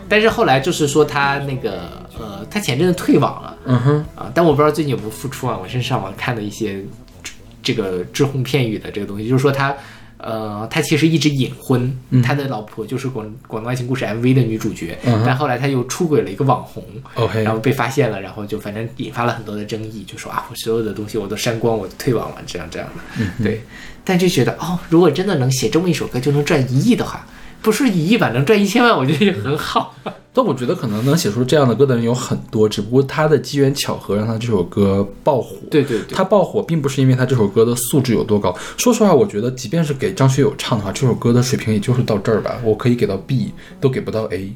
但是后来就是说他那个呃，他前阵子退网了嗯哼，啊，但我不知道最近有没有复出啊。我是上网看了一些这个只红片语的这个东西，就是说他。呃，他其实一直隐婚，他的老婆就是广广东爱情故事 MV 的女主角，嗯但后来他又出轨了一个网红然后被发现了，然后就反正引发了很多的争议，就说啊，我所有的东西我都删光，我都退网了，这样这样的，对。但就觉得哦，如果真的能写这么一首歌就能赚一亿的话，不是一亿吧，能赚一千万，我觉得也很好。*laughs* 但我觉得可能能写出这样的歌的人有很多，只不过他的机缘巧合让他这首歌爆火。对对对，他爆火并不是因为他这首歌的素质有多高。说实话，我觉得即便是给张学友唱的话，这首歌的水平也就是到这儿吧，我可以给到 B，都给不到 A。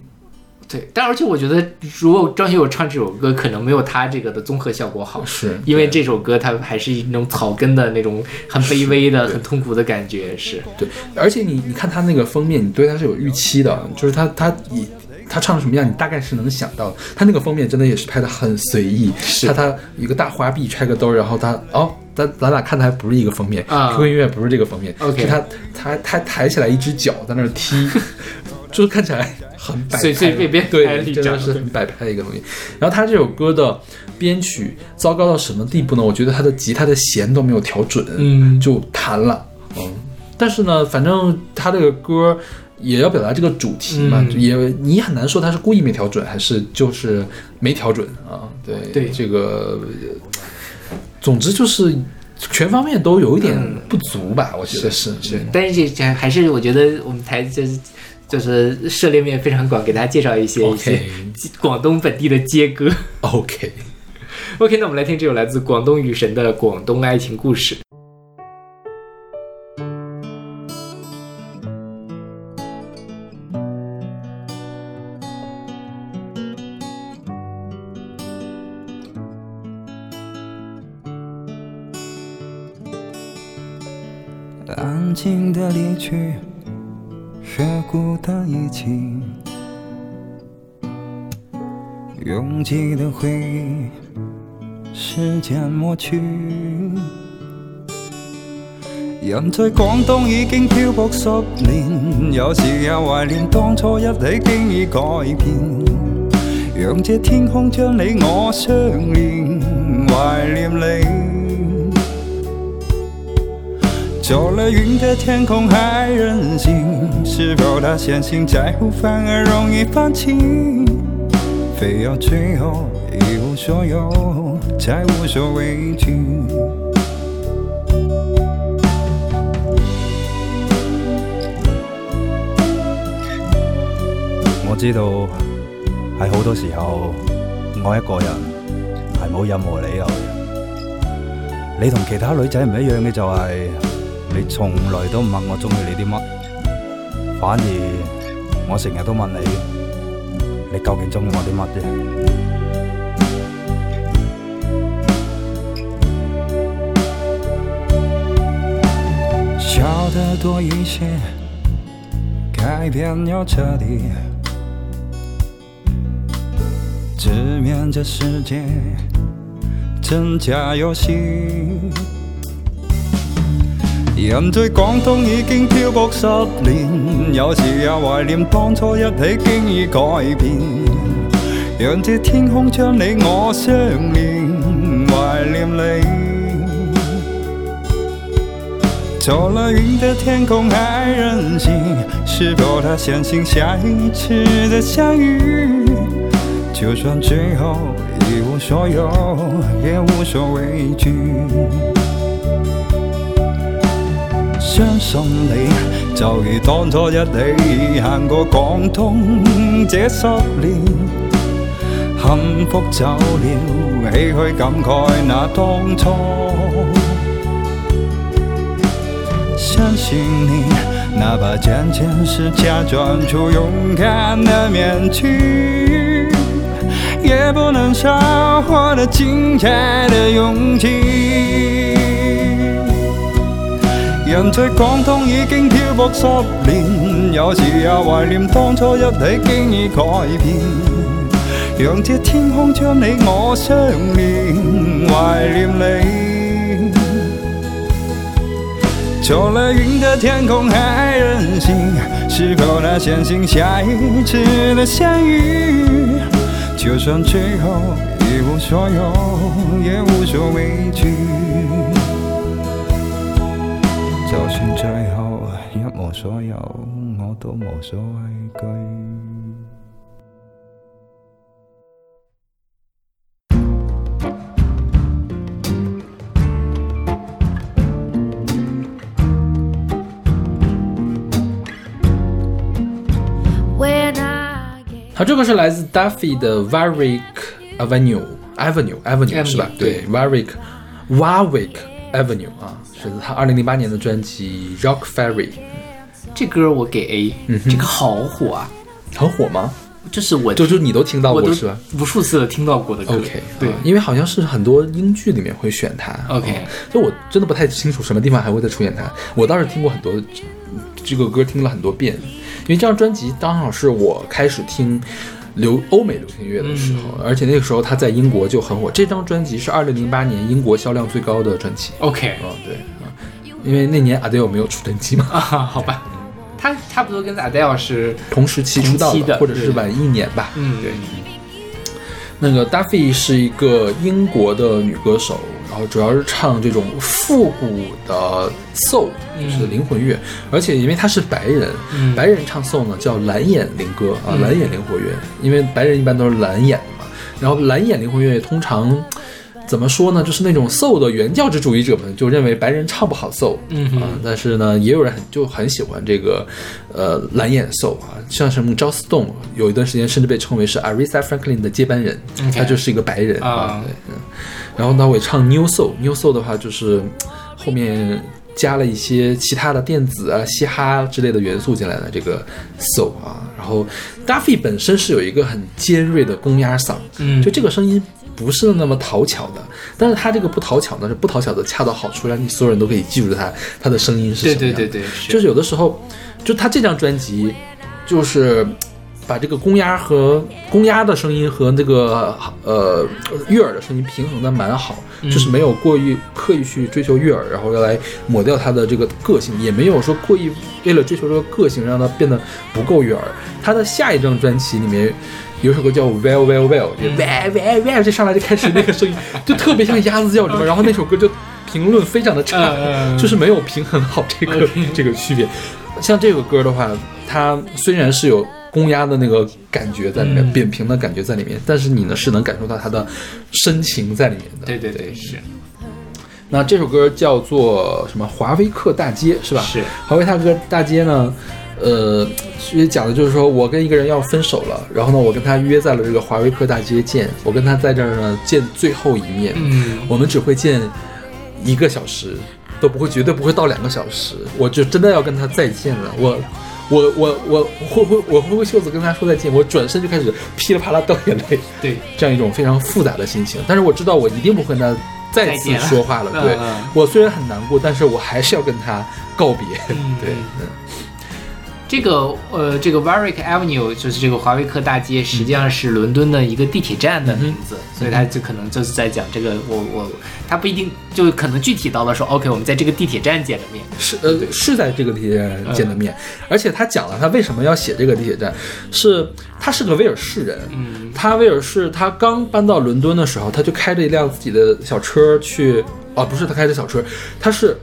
对，但而且我觉得，如果张学友唱这首歌，可能没有他这个的综合效果好，是因为这首歌它还是一种草根的那种很卑微的、很痛苦的感觉，是。对，而且你你看他那个封面，你对他是有预期的，就是他他以他唱什么样，你大概是能想到的。他那个封面真的也是拍的很随意，他他一个大花臂揣个兜，然后他哦，咱咱俩看的还不是一个封面啊，QQ 音乐不是这个封面 OK 是他他他抬起来一只脚在那儿踢，*laughs* 就是看起来很摆拍随随便便对，真的是很摆拍的一个东西。然后他这首歌的编曲糟糕到什么地步呢？我觉得他的吉他的弦都没有调准，嗯就弹了，嗯。但是呢，反正他这个歌也要表达这个主题嘛，嗯也你很难说他是故意没调准，还是就是没调准啊？对对这个，总之就是全方面都有一点不足吧，我觉得是是。但是这这还是我觉得我们台就是就是涉猎面非常广，给大家介绍一些 OK 一些广东本地的街歌。OK，OK，那我们来听这首来自广东雨神的广东爱情故事。安静的离去，却孤单一起。拥挤的回忆，时间抹去。人在广东已经漂泊十年，有时也怀念当初一起经已改变。让这天空将你我相连，怀念你。走了云的天空还任性，是否他相信在乎反而容易放弃？非要最后一无所有，才无所畏惧。我知道喺好多時候，愛一個人係冇任何理由。你同其他女仔唔一樣嘅就係、你從來都唔問我中意你啲乜，反而我成日都問你，你究竟中意我啲乜啫？笑得多一些，改变要彻底，直面这世界真假遊戲。人在廣東已經漂泊十年，有時也懷念當初一起經已改變。讓這天空將你我相連，懷念你。走了云的天空还任性，是否他相信下一次的相遇？就算最後一無所有，也無所畏惧。相信你，就如當初一起行過廣東這十年，幸福走了，唏噓感慨那當初。相信你，哪怕漸漸是假裝出勇敢的面具，也不能少我的精彩的勇氣。人在廣東已經漂泊十年，有時也懷念當初一起經已改變。讓這天空將你我相連，懷念你。走了云的天空还任性，是否能相信下一次的相遇？就算最後一無所有，也無所畏惧。就算最後一無所有，我都無所畏懼。When I get 好，这个是来自 Duffy 的 Warwick Avenue Avenue Avenue 是吧？对，Warwick Warwick Avenue 啊，是他二零零八年的专辑 Rock Ferry，这歌我给 A，、这嗯个好火啊！很火吗？就是我就就你都听到过是吧无数次的听到过的歌。？OK，对啊因为好像是很多英剧里面会选它。OK 啊就我真的不太清楚什么地方还会再出现它。我倒是听过很多这个歌，听了很多遍，因为这张专辑刚好是我开始听流欧美流行音乐的时候，而且那个时候他在英国就很火。这张专辑是二零零八年英国销量最高的专辑。OK 嗯、对啊，因为那年 Adele 没有出专辑嘛，啊，好吧，他差不多跟 Adele 是，同时期出道的或者是晚一年吧。嗯，对。那个 Duffy 是一个英国的女歌手，然后主要是唱这种复古的 soul，就是灵魂乐，而且因为他是白人，嗯白人唱 soul 呢叫蓝眼灵歌啊，蓝眼灵魂乐，因为白人一般都是蓝眼的嘛，然后蓝眼灵魂乐通常。怎么说呢？就是那种 soul 的原教旨主义者们就认为白人唱不好 soul，嗯哼。啊，但是呢，也有人很就很喜欢这个，呃，蓝眼 soul 啊，像什么 Joss Stone，有一段时间甚至被称为是 Aretha Franklin 的接班人他就是一个白人啊。对，嗯，然后呢，我也唱 New Soul，New Soul 的话就是嗯后面加了一些其他的电子啊、嘻哈之类的元素进来的这个 soul 啊，然后 Duffy 本身是有一个很尖锐的公鸭嗓，嗯。就这个声音不是那么讨巧的，但是他这个不讨巧呢是不讨巧的恰到好处，让你所有人都可以记住他他的声音是对什么样的。对对对，是就是有的时候，就他这张专辑，就是把这个公鸭和公鸭的声音和那个呃悦耳的声音平衡的蛮好，就是没有过于刻意去追求悦耳，然后要来抹掉他的这个个性，也没有说过意为了追求这个个性让他变得不够悦耳。他的下一张专辑里面。有首歌叫 Well Well Well，就 Well Well Well，这上来就开始那个声音，就特别像鸭子叫什么，然后那首歌就评论非常的差，就是没有平衡好这个这个区别。像这个歌的话，它虽然是有公鸭的那个感觉在里面，嗯扁平的感觉在里面，但是你呢是能感受到它的深情在里面的。对对对是那这首歌叫做什么？华威克大街是吧？是华威大哥大街呢，呃，其实讲的就是说我跟一个人要分手了，然后呢，我跟他约在了这个华威克大街见，我跟他在这儿呢见最后一面，嗯我们只会见一个小时，都不会绝对不会到两个小时，我就真的要跟他再见了，我。我我我挥挥我挥挥袖子跟他说再见，我转身就开始噼里啪啦掉眼泪，对，这样一种非常复杂的心情。但是我知道我一定不会跟他再次说话了。嗯对嗯我虽然很难过，但是我还是要跟他告别。嗯对，嗯这个呃，这个 Warwick Avenue 就是这个华威克大街，实际上是伦敦的一个地铁站的名字，所以他就可能就是在讲这个，我我，他不一定就可能具体到了说，OK，我们在这个地铁站见的面，是呃是在这个地铁站见的面，而且他讲了他为什么要写这个地铁站，是他是个威尔士人，嗯他威尔士他刚搬到伦敦的时候，他就开着一辆自己的小车去，哦不是他开着小车，他是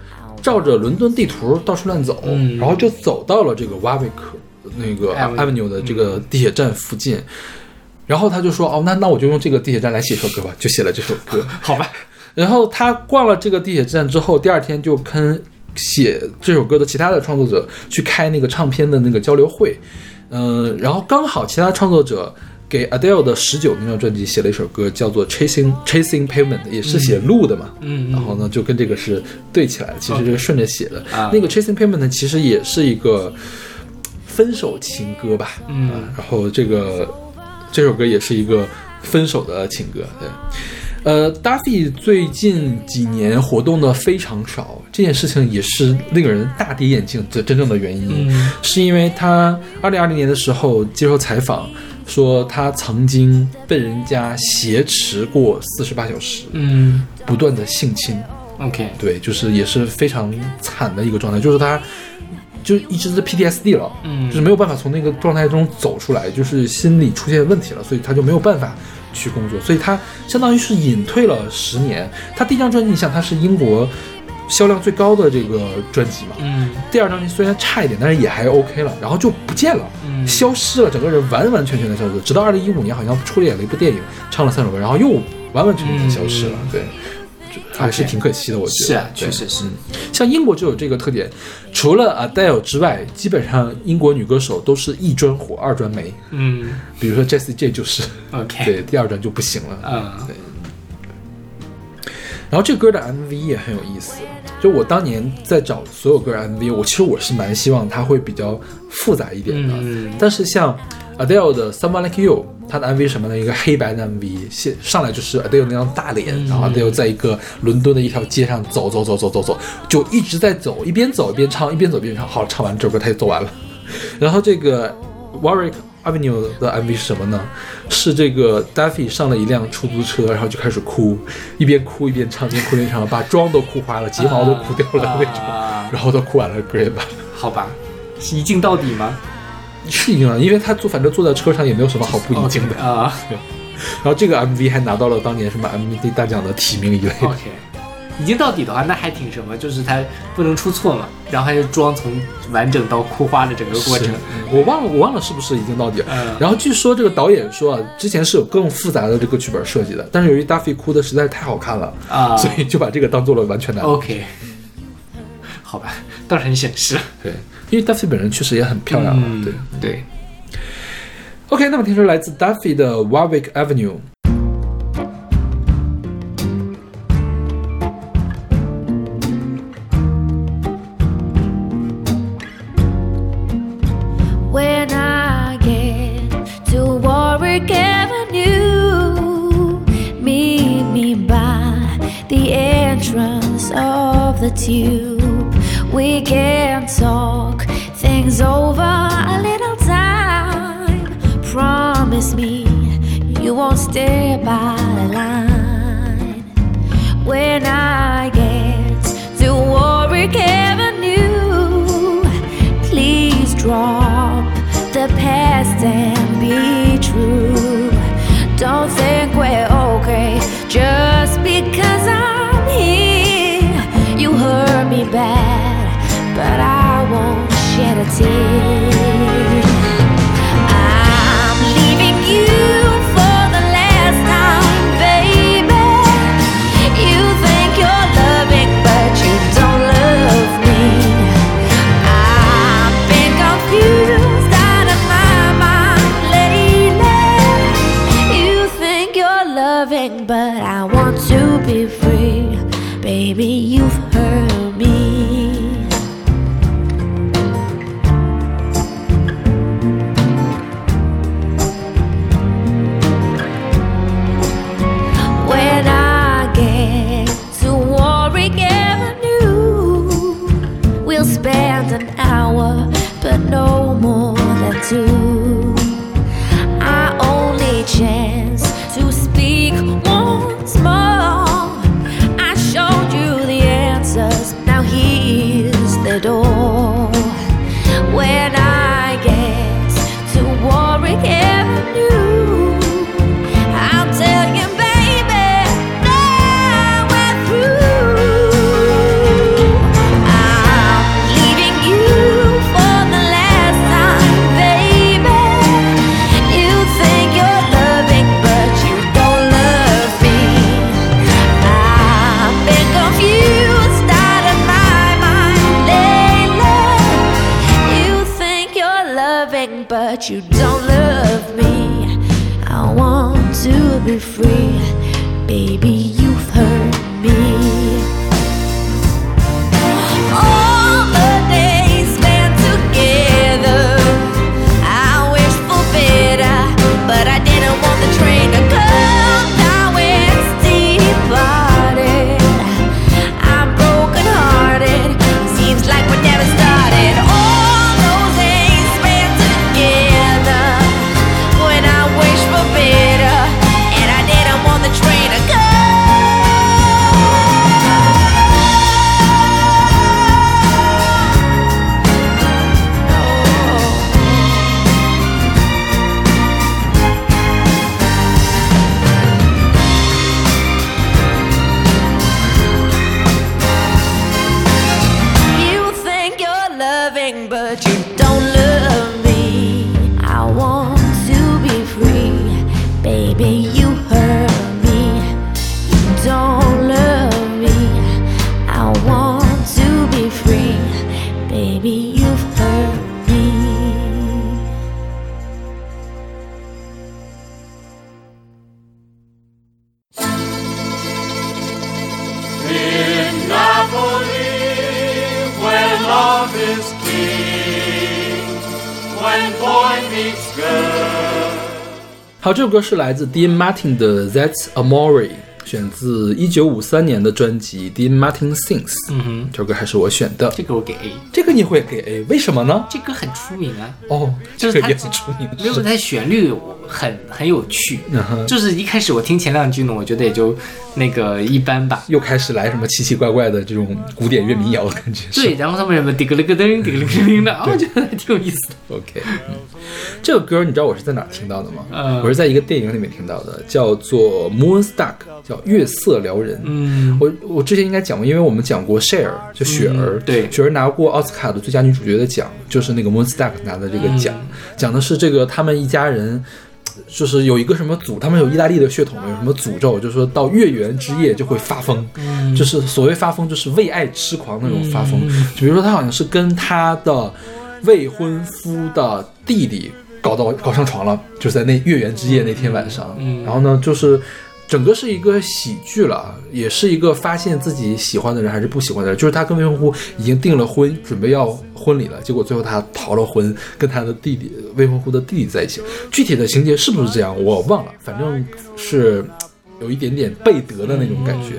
照着伦敦地图到处乱走，嗯然后就走到了这个瓦维克那个 Avenue Avenue 的这个地铁站附近。然后他就说：“哦，那那我就用这个地铁站来写首歌吧。”就写了这首歌。*laughs* 好吧，然后他逛了这个地铁站之后，第二天就跟写这首歌的其他的创作者去开那个唱片的那个交流会，嗯、然后刚好其他创作者给 Adele 的十九那张专辑写了一首歌，叫做 Chasing Chasing Pavement，也是写路的嘛，嗯嗯。然后呢就跟这个是对起来的，其实这个顺着写的。啊。那个 Chasing Pavement 呢，其实也是一个分手情歌吧，嗯。啊然后这个这首歌也是一个分手的情歌，对。呃，Duffy 最近几年活动的非常少，这件事情也是令人大跌眼镜的真正的原因，嗯。是因为他二零二零年的时候接受采访说，他曾经被人家挟持过四十八小时，嗯。不断的性侵，，OK，对，就是也是非常惨的一个状态，就是他就一直是 PTSD 了，嗯。就是没有办法从那个状态中走出来，就是心理出现问题了，所以他就没有办法去工作，所以他相当于是隐退了十年。他第一张专辑，你想他是英国销量最高的这个专辑嘛，嗯。第二张专辑虽然差一点，但是也还 OK 了，然后就不见了，嗯。消失了，整个人完完全全的消失，直到二零一五年好像出演了一部电影，唱了三首歌，然后又完完全全的消失了，嗯。对。还是挺可惜的，我觉得。是啊，确实是，像英国就有这个特点，除了 Adele 之外，基本上英国女歌手都是一专火，二专没。嗯。比如说 Jessie J 就是，，OK，对，第二专就不行了。嗯然后这歌的 MV 也很有意思，就我当年在找所有歌的 MV，我其实我是蛮希望它会比较复杂一点的。嗯但是像 Adele 的 Someone Like You，它的 MV 是什么呢？一个黑白的 MV，现上来就是 Adele 那张大脸，嗯然后 Adele 在一个伦敦的一条街上走走走走走走，就一直在走，一边走一边唱，一边走一边唱。好，唱完这首歌他就走完了。然后这个 Warwick Avenue 的 MV 是什么呢？是这个 Daffy 上了一辆出租车，然后就开始哭，一边哭一边唱，一边哭一边唱，把妆都哭花了，睫毛都哭掉了那种，啊然后都哭完了歌也完了。好吧，是一镜到底吗？是一定啊，因为他坐反正坐在车上也没有什么好不一镜的。啊然后这个 MV 还拿到了当年什么 MV 大奖的提名一类。，OK。一镜到底的话，那还挺什么，就是他不能出错嘛，然后他就装从完整到哭花的整个过程。我忘了，我忘了是不是已经到底了。嗯然后据说这个导演说啊，之前是有更复杂的这个剧本设计的，但是由于 Duffy 哭的实在是太好看了，啊所以就把这个当做了完全的。OK，好吧，倒是很显示。对，因为 Duffy 本人确实也很漂亮。嗯对对，，OK，那么听说来自 Duffy 的 Warwick Avenue。The tube. We can talk things over a little time. Promise me you won't stay by the line. When I get to Warwick Avenue, please drop the past and be true. Don't think shed a tear. Loving, but you don't 首歌是来自 Dean Martin 的《That's Amore》 选自一九五三年的专辑《Dean Martin Sings》。嗯哼，这首歌还是我选的，这个我给 A，这个你会给 A，为什么呢？这歌很出名啊。哦，这个也很出名，没有，它旋律很很有趣。就是一开始我听前两句呢，我觉得也就那个一般吧。又开始来什么奇奇怪怪的这种古典乐民谣的感觉。对，然后他们什么滴个了个噔，嘀个了个噔的，啊，我觉得还挺有意思的。OK，嗯，这个歌你知道我是在哪听到的吗？嗯我是在一个电影里面听到的，叫做《Moonstruck》，叫《月色撩人》。嗯，我我之前应该讲过，因为我们讲过 Share，就雪儿，嗯对雪儿拿过奥斯卡的最佳女主角的奖，就是那个 Moonstruck 拿的这个奖，嗯讲的是这个他们一家人。就是有一个什么诅，他们有意大利的血统，有什么诅咒，就是说到月圆之夜就会发疯，嗯就是所谓发疯，就是为爱痴狂那种发疯。就比如说他好像是跟他的未婚夫的弟弟搞到搞上床了，就是在那月圆之夜那天晚上。嗯然后呢，就是整个是一个喜剧了，也是一个发现自己喜欢的人还是不喜欢的人。就是他跟未婚夫已经订了婚，准备要婚礼了，结果最后他逃了婚，跟他的弟弟未婚夫的弟弟在一起。具体的情节是不是这样，我忘了，反正是。有一点点贝德的那种感觉，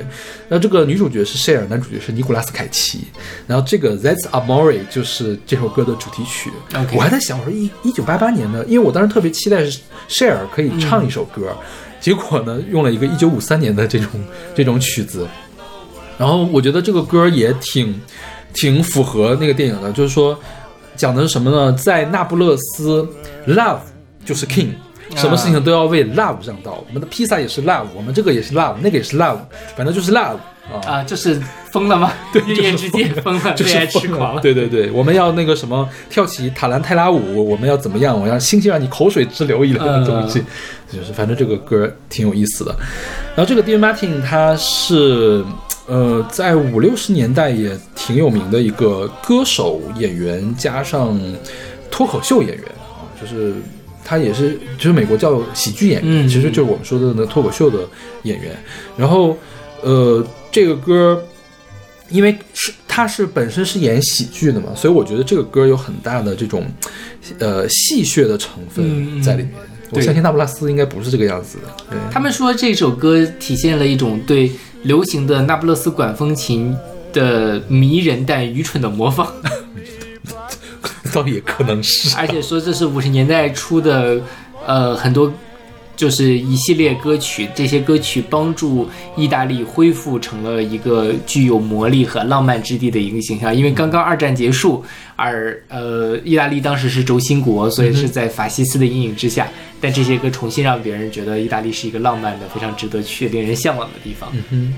那这个女主角是 Cher，男主角是尼古拉斯凯奇，然后这个 That's Amore 就是这首歌的主题曲。我还在想，我说一一九八八年的，因为我当时特别期待是 Cher 可以唱一首歌，结果呢用了一个一九五三年的这种这种曲子，然后我觉得这个歌也挺挺符合那个电影的，就是说讲的是什么呢？在那不勒斯，love 就是 king。什么事情都要为 love 让道，我们的披萨也是 love，我们这个也是 love，那个也是 love，反正就是 love 啊。啊，就是疯了吗？*laughs* 对一夜之间疯了，就是为爱痴狂了。对对对，我们要那个什么跳起塔兰泰拉舞，我们要怎么样？我要星星让你口水直流一类的东西，就是反正这个歌挺有意思的。然后这个 Dean Martin 他是呃在五六十年代也挺有名的一个歌手、演员加上脱口秀演员啊，就是。他也是，就是美国叫喜剧演员，嗯其实就是我们说的那脱口秀的演员。然后，呃，这个歌因为是他是本身是演喜剧的嘛，所以我觉得这个歌有很大的这种呃戏谑的成分在里面。我相信那不勒斯应该不是这个样子的。对，他们说这首歌体现了一种对流行的那不勒斯管风琴的迷人但愚蠢的模仿，*laughs* 倒也可能是。而且说这是五十年代初的，呃，很多就是一系列歌曲，这些歌曲帮助意大利恢复成了一个具有魔力和浪漫之地的一个形象。因为刚刚二战结束，而呃，意大利当时是轴心国，所以是在法西斯的阴影之下。但这些歌重新让别人觉得意大利是一个浪漫的、非常值得去、令人向往的地方。嗯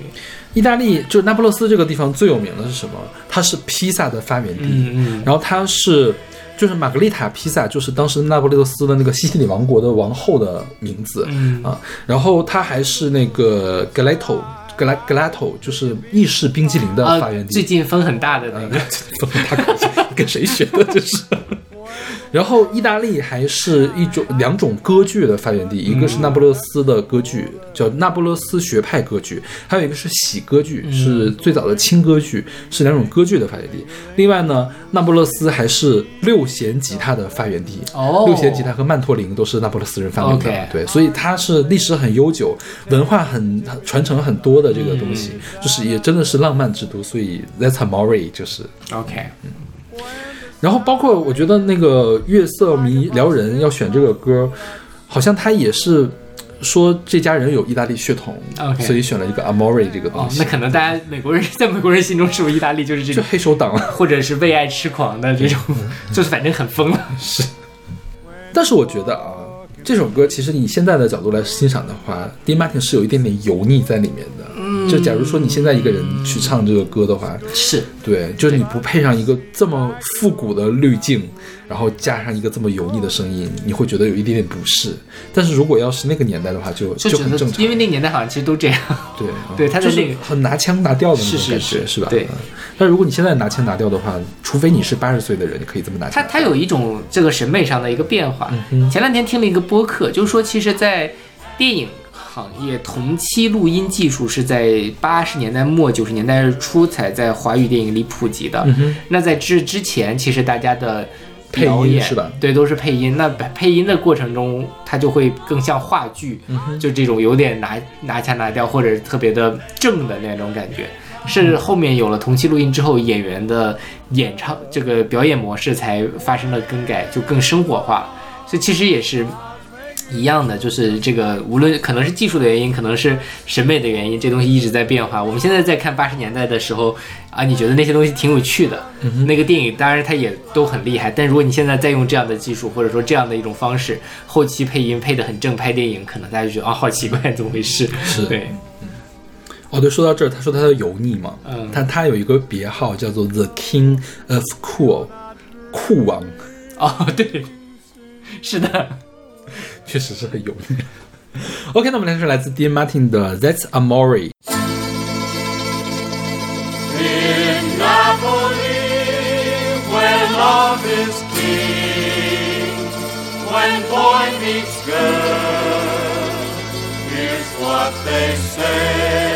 意大利就是那不勒斯这个地方最有名的是什么？它是披萨的发源地，嗯嗯然后它是就是玛格丽塔披萨，就是当时那不勒斯的那个西西里王国的王后的名字，嗯啊，然后它还是那个 Galato。格拉格拉头就是意式冰激凌的发啊源，地，最近风很大的那个，风很大跟谁学的？这是。然后意大利还是一种两种歌剧的发源地，一个是那不勒斯的歌剧，叫那不勒斯学派歌剧，还有一个是喜歌剧，是最早的轻歌剧，是两种歌剧的发源地。另外呢，那不勒斯还是六弦吉他的发源地，哦。六弦吉他和曼托林都是那不勒斯人发明的对，所以它是历史很悠久，文化很传承很多的这个东西，就是也真的是浪漫之都，所以 That's Amore 就是。OK，然后包括我觉得那个月色迷撩人要选这个歌，好像他也是说这家人有意大利血统所以选了一个 Amore 这个东哦，西，那可能大家美国人在美国人心中是不是意大利就是这就种，黑手党了。或者是为爱痴狂的这种，就是反正很疯了。是但是我觉得啊，这首歌其实以现在的角度来欣赏的话，Dean Martin 是有一点点油腻在里面的。嗯，就假如说你现在一个人去唱这个歌的话，是，对，就是你不配上一个这么复古的滤镜，然后加上一个这么油腻的声音，你会觉得有一点点不适。但是如果要是那个年代的话就，就很正常。因为那个年代好像其实都这样。对 *laughs* 对他在就是那个很拿腔拿调的那种感觉，是吧？对嗯。但如果你现在拿腔拿调的话，除非你是八十岁的人，你可以这么拿腔。他他有一种这个审美上的一个变化。前两天听了一个播客，就是说，其实，在电影行业同期录音技术是在八十年代末九十年代初才在华语电影里普及的。那在这之前，其实大家的配音是吧？对，都是配音。那配音的过程中，它就会更像话剧，嗯就这种有点拿拿腔拿调或者特别的正的那种感觉。是后面有了同期录音之后，演员的演唱这个表演模式才发生了更改，就更生活化。所以其实也是一样的，就是这个无论可能是技术的原因，可能是审美的原因，这东西一直在变化。我们现在在看八十年代的时候啊，你觉得那些东西挺有趣的，那个电影当然它也都很厉害。但如果你现在再用这样的技术，或者说这样的一种方式，后期配音配得很正，拍电影可能大家就觉得啊，好奇怪，怎么回事？*laughs* 是对，哦，对，说到这儿，他说他叫油腻嘛，嗯他他有一个别号叫做 The King of Cool，酷王，哦，对，是的，确实是很油腻。OK，那我们来说来自 *laughs* Dean Martin 的 That's Amore。 In Napoli, where love is king, when boy meets girl, here's what they say.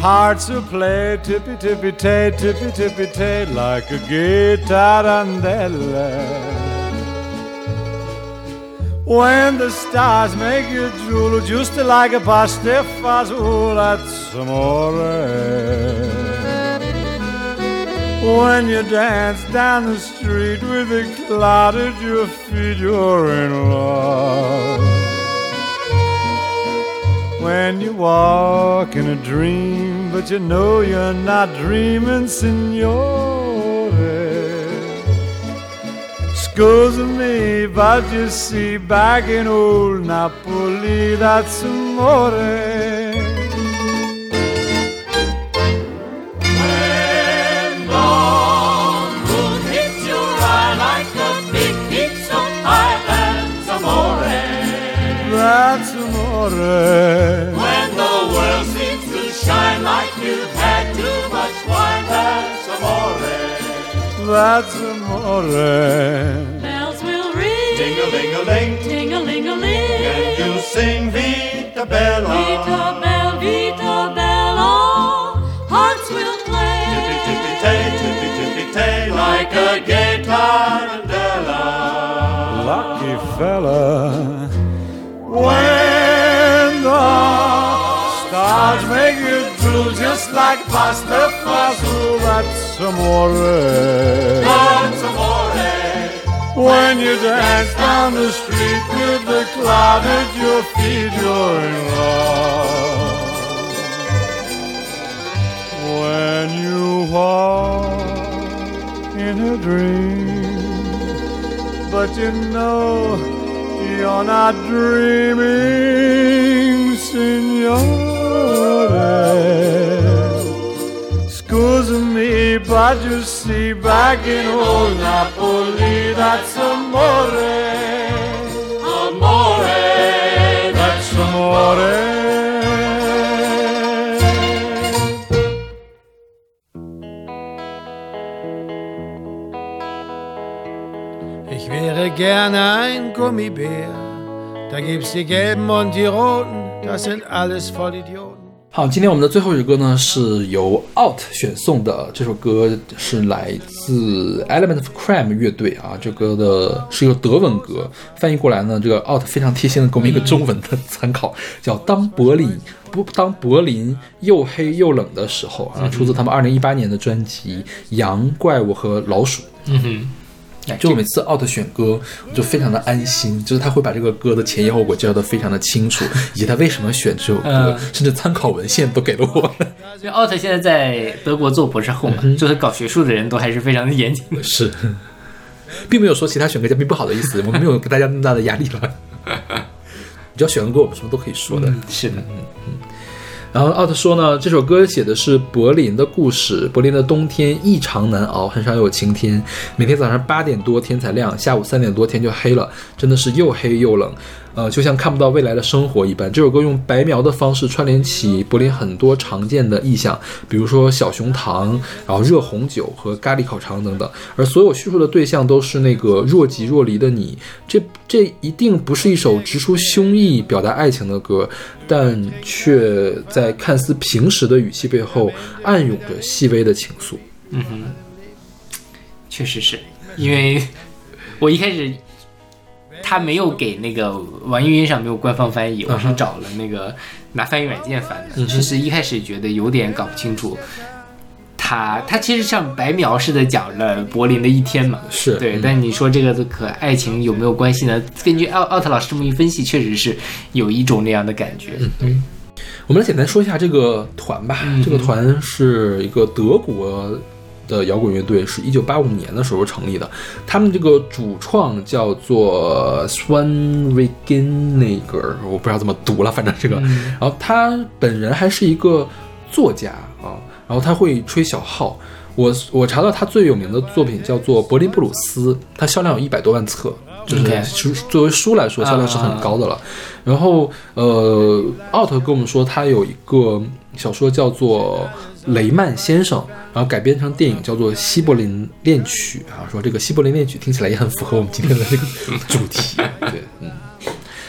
Hearts will play tippy tippy tay, tippy tippy tay, like a guitarandella. When the stars make you drool, just like a pasta fazool, that's amore. When you dance down the street with a cloud at your feet, you're in love. When you walk in a dream, but you know you're not dreaming, signore. Scusa me, but you see, back in old Napoli, that's amore. Amore. When the world seems to shine like you've had too much wine, that's amore. That's amore. Bells will ring, Ding-a-ling-a-ling, ting-a-ling-a-ling. and you'll sing Vita Bella. Vita bella, vita bella, hearts will play. Tippy tippy tay, tippy tippy tay, like a gay tarantella. lucky fella. When the stars make you drool just like pasta fazool, that's amore. That's amore. When you dance down the street with the cloud at your feet, you're in love. When you walk in a dream, but you know you're not dreaming, signore. Scusa me, but you see, back in old Napoli, that's amore. Amore. That's amore. Ich wäre gerne ein Gummibär. Da gibt's die gelben und die roten, das sind alles Vollidioten. 好，今天我们的最后一首歌呢是由 Out 选送的，这首歌是来自 Element of Crime 乐队啊，这歌的是一个德文歌，翻译过来呢，这个 Out 非常贴心的给我们一个中文的参考，叫《当柏林不当柏林又黑又冷的时候》啊，出自他们二零一八年的专辑《羊怪物和老鼠》。嗯哼。就每次 out 选歌，我就非常的安心，就是他会把这个歌的前因后果介绍的非常的清楚，*laughs* 以及他为什么选这首歌，嗯甚至参考文献都给了我。*laughs* 因为奥特现在在德国做博士后嘛，就是搞学术的人都还是非常的严谨的。是，并没有说其他选歌嘉宾不好的意思，*laughs* 我们没有给大家那么大的压力了。你只要选个歌，我们什么都可以说的。是的，然后奥特说呢，这首歌写的是柏林的故事。柏林的冬天异常难熬，很少有晴天。每天早上八点多天才亮，下午三点多天就黑了，真的是又黑又冷。呃，就像看不到未来的生活一般。这首歌用白描的方式串联起柏林很多常见的意象，比如说小熊糖，然后热红酒和咖喱烤肠等等。而所有叙述的对象都是那个若即若离的你。这这一定不是一首直抒胸臆、表达爱情的歌，但却在看似平实的语气背后暗涌着细微的情愫。嗯哼确实是因为我一开始他没有给那个网易云上没有官方翻译，我是找了那个拿翻译软件翻的。其实一开始觉得有点搞不清楚。他他其实像白描似的讲了柏林的一天嘛，是对，嗯但你说这个和爱情有没有关系呢？根据奥奥特老师这么一分析，确实是有一种那样的感觉。嗯我们来简单说一下这个团吧。这个团是一个德国的摇滚乐队，是一九八五年的时候成立的。他们这个主创叫做 Swan Regeneger，我不知道怎么读了，反正这个。然后他本人还是一个作家啊，然后他会吹小号。我我查到他最有名的作品叫做《柏林布鲁斯》，它销量有一百多万册，就是作为书来说销量是很高的了。然后呃，奥特跟我们说他有一个小说叫做《雷曼先生》，然后改编成电影叫做《西柏林恋曲》啊，说这个西柏林恋曲听起来也很符合我们今天的这个主题。*laughs* 对，嗯。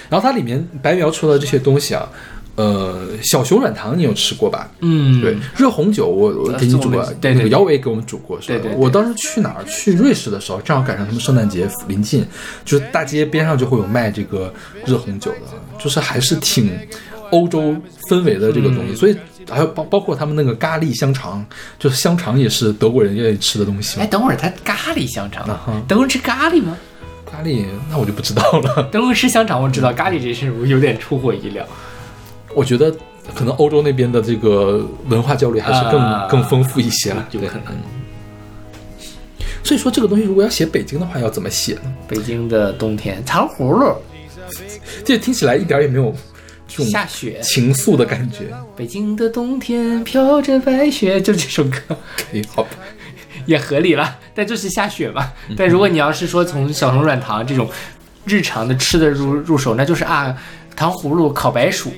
然后它里面白描出的这些东西啊，呃，小熊软糖你有吃过吧？嗯，对，热红酒我我给你煮过，那个姚伟给我们煮过，是吧？对对对我当时去哪儿？去瑞士的时候，正好赶上他们圣诞节临近，就是大街边上就会有卖这个热红酒的，就是还是挺欧洲氛围的这个东嗯。西，所以还有包包括他们那个咖喱香肠，就是香肠也是德国人愿意吃的东西哎，等会儿他咖喱香肠德国人吃咖喱吗？咖喱那我就不知道了，德国人吃香肠我知道，咖喱这事有点出乎我意料。我觉得可能欧洲那边的这个文化交流还是更、啊。更丰富一些了，对有可能。嗯所以说这个东西如果要写北京的话，要怎么写呢？北京的冬天，糖葫芦，*laughs* 这听起来一点也没有这种下雪。情愫的感觉。北京的冬天飘着白雪，就这首歌可以，好吧，也合理了，但就是下雪嘛。嗯但如果你要是说从小熊软糖这种日常的吃的入入手，那就是啊，糖葫芦、烤白薯，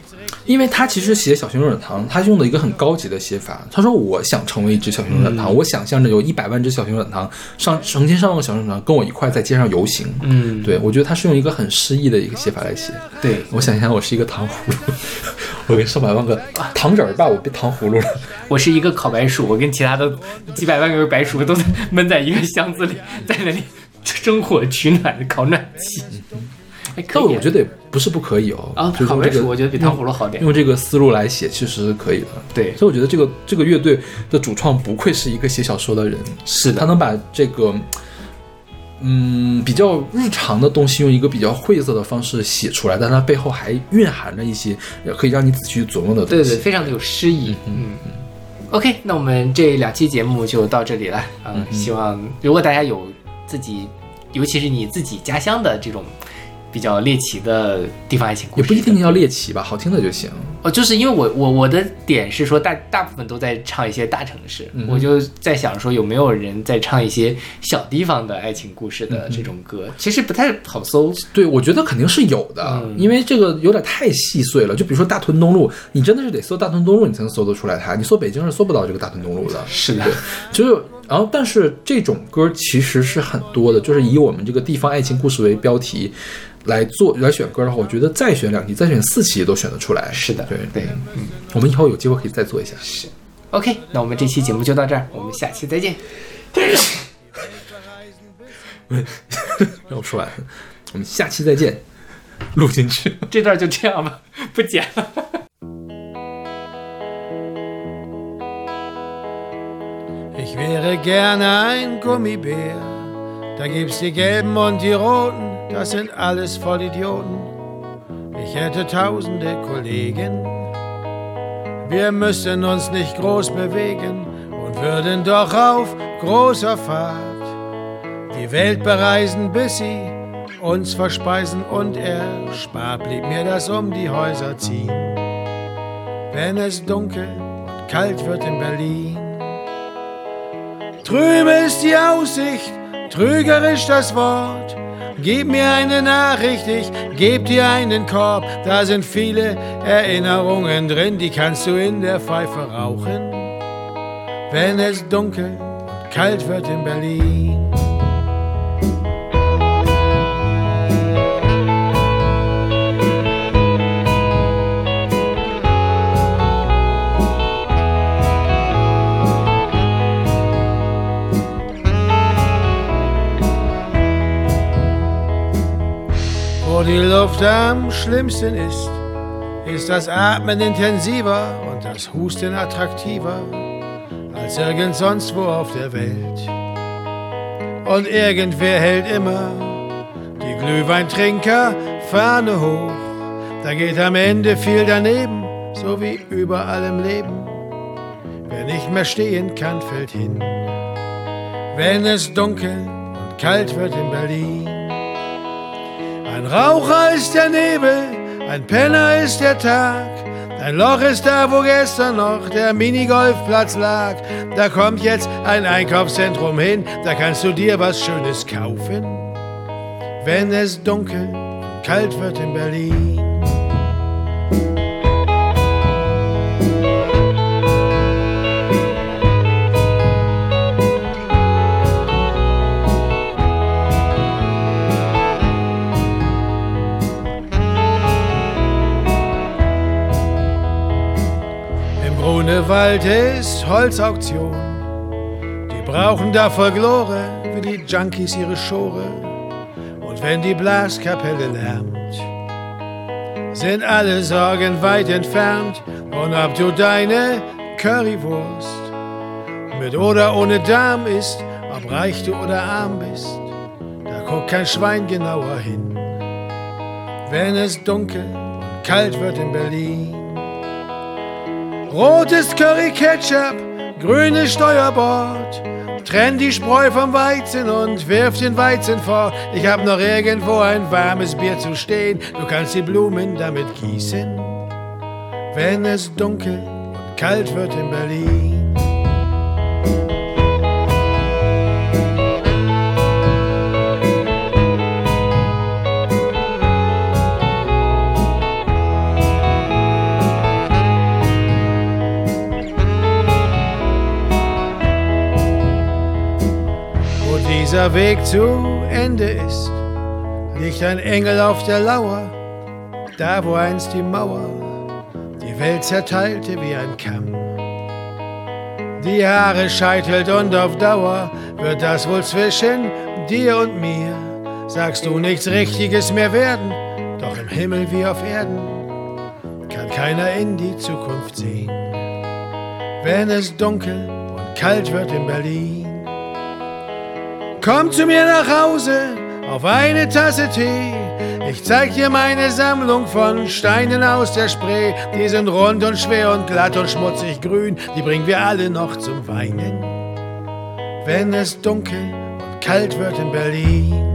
因为他其实写小熊软糖，他用的一个很高级的写法。他说：“我想成为一只小熊软糖，我想象着有一百万只小熊软糖上成千上万个小熊软糖跟我一块在街上游行。”嗯，对，我觉得他是用一个很诗意的一个写法来写。对，我想象我是一个糖葫芦，*laughs* 我跟上百万个糖人儿吧，我变糖葫芦了。我是一个烤白薯，我跟其他的几百万个白薯都在闷在一个箱子里，在那里生火取暖，烤暖气。但我觉得也不是不可以哦。啊，烤白薯我觉得比糖葫芦好点。用这个思路来写，其实是可以的。对，所以我觉得这个这个乐队的主创不愧是一个写小说的人，是的他能把这个嗯比较日常的东西用一个比较晦涩的方式写出来，但它背后还蕴含着一些可以让你仔细去琢磨的东西。对对，非常的有诗意。嗯嗯。OK，那我们这两期节目就到这里了。嗯，希望如果大家有自己，尤其是你自己家乡的这种比较猎奇的地方爱情故事，也不一定要猎奇吧，好听的就行。哦，就是因为我我我的点是说大大部分都在唱一些大城市，嗯我就在想说有没有人在唱一些小地方的爱情故事的这种歌，其实不太好搜。对，我觉得肯定是有的，嗯因为这个有点太细碎了。就比如说大屯东路，你真的是得搜大屯东路，你才能搜得出来它。你搜北京是搜不到这个大屯东路的。*laughs* 是的，就是，然后但是这种歌其实是很多的，就是以我们这个地方爱情故事为标题来做来选歌的话，我觉得再选两期、再选四期都选得出来。是的对对，嗯，我们以后有机会可以再做一下。OK，那我们这期节目就到这儿，我们下期再见。让我说完，我们下期再见，录进去。这段就这样吧，不剪了。Ich wäre gerne ein Gummibär. Da gibt's die Gelben und die Roten, das sind alles Vollidioten. Ich hätte tausende Kollegen. Wir müssten uns nicht groß bewegen und würden doch auf großer Fahrt die Welt bereisen, bis sie uns verspeisen und erspart blieb mir das um die Häuser ziehen. wenn es dunkel und kalt wird in Berlin. Trübe ist die Aussicht, trügerisch das Wort. Gib mir eine Nachricht, ich geb dir einen Korb. Da sind viele Erinnerungen drin, die kannst du in der Pfeife rauchen. Wenn es dunkel und kalt wird in Berlin. Wo die Luft am schlimmsten ist, ist das Atmen intensiver und das Husten attraktiver als irgend sonst wo auf der Welt. Und irgendwer hält immer die Glühweintrinker Fahne hoch. Da geht am Ende viel daneben, so wie überall im Leben. Wer nicht mehr stehen kann, fällt hin. Wenn es dunkel und kalt wird in Berlin. Raucher ist der Nebel, ein Penner ist der Tag. Ein Loch ist da, wo gestern noch der Minigolfplatz lag. Da kommt jetzt ein Einkaufszentrum hin, da kannst du dir was Schönes kaufen. Wenn es dunkel kalt wird in Berlin. Grunewald ist Holzauktion. Die brauchen da Folklore, wie die Junkies ihre Schore. Und wenn die Blaskapelle lärmt, sind alle Sorgen weit entfernt. Und ob du deine Currywurst mit oder ohne Darm isst, ob reich du oder arm bist, da guckt kein Schwein genauer hin. Wenn es dunkel und kalt wird in Berlin. Rotes Curry Ketchup, grünes Steuerbord. Trenn die Spreu vom Weizen und wirf den Weizen fort. Ich hab noch irgendwo ein warmes Bier zu stehen. Du kannst die Blumen damit gießen. Wenn es dunkel und kalt wird in Berlin. Dieser Weg zu Ende ist, liegt ein Engel auf der Lauer, da wo einst die Mauer die Welt zerteilte wie ein Kamm. Die Haare scheitelt und auf Dauer wird das wohl zwischen dir und mir. Sagst du nichts Richtiges mehr werden, doch im Himmel wie auf Erden kann keiner in die Zukunft sehen. Wenn es dunkel und kalt wird in Berlin, Komm zu mir nach Hause auf eine Tasse Tee. Ich zeig dir meine Sammlung von Steinen aus der Spree. Die sind rund und schwer und glatt und schmutzig grün. Die bringen wir alle noch zum Weinen. Wenn es dunkel und kalt wird in Berlin.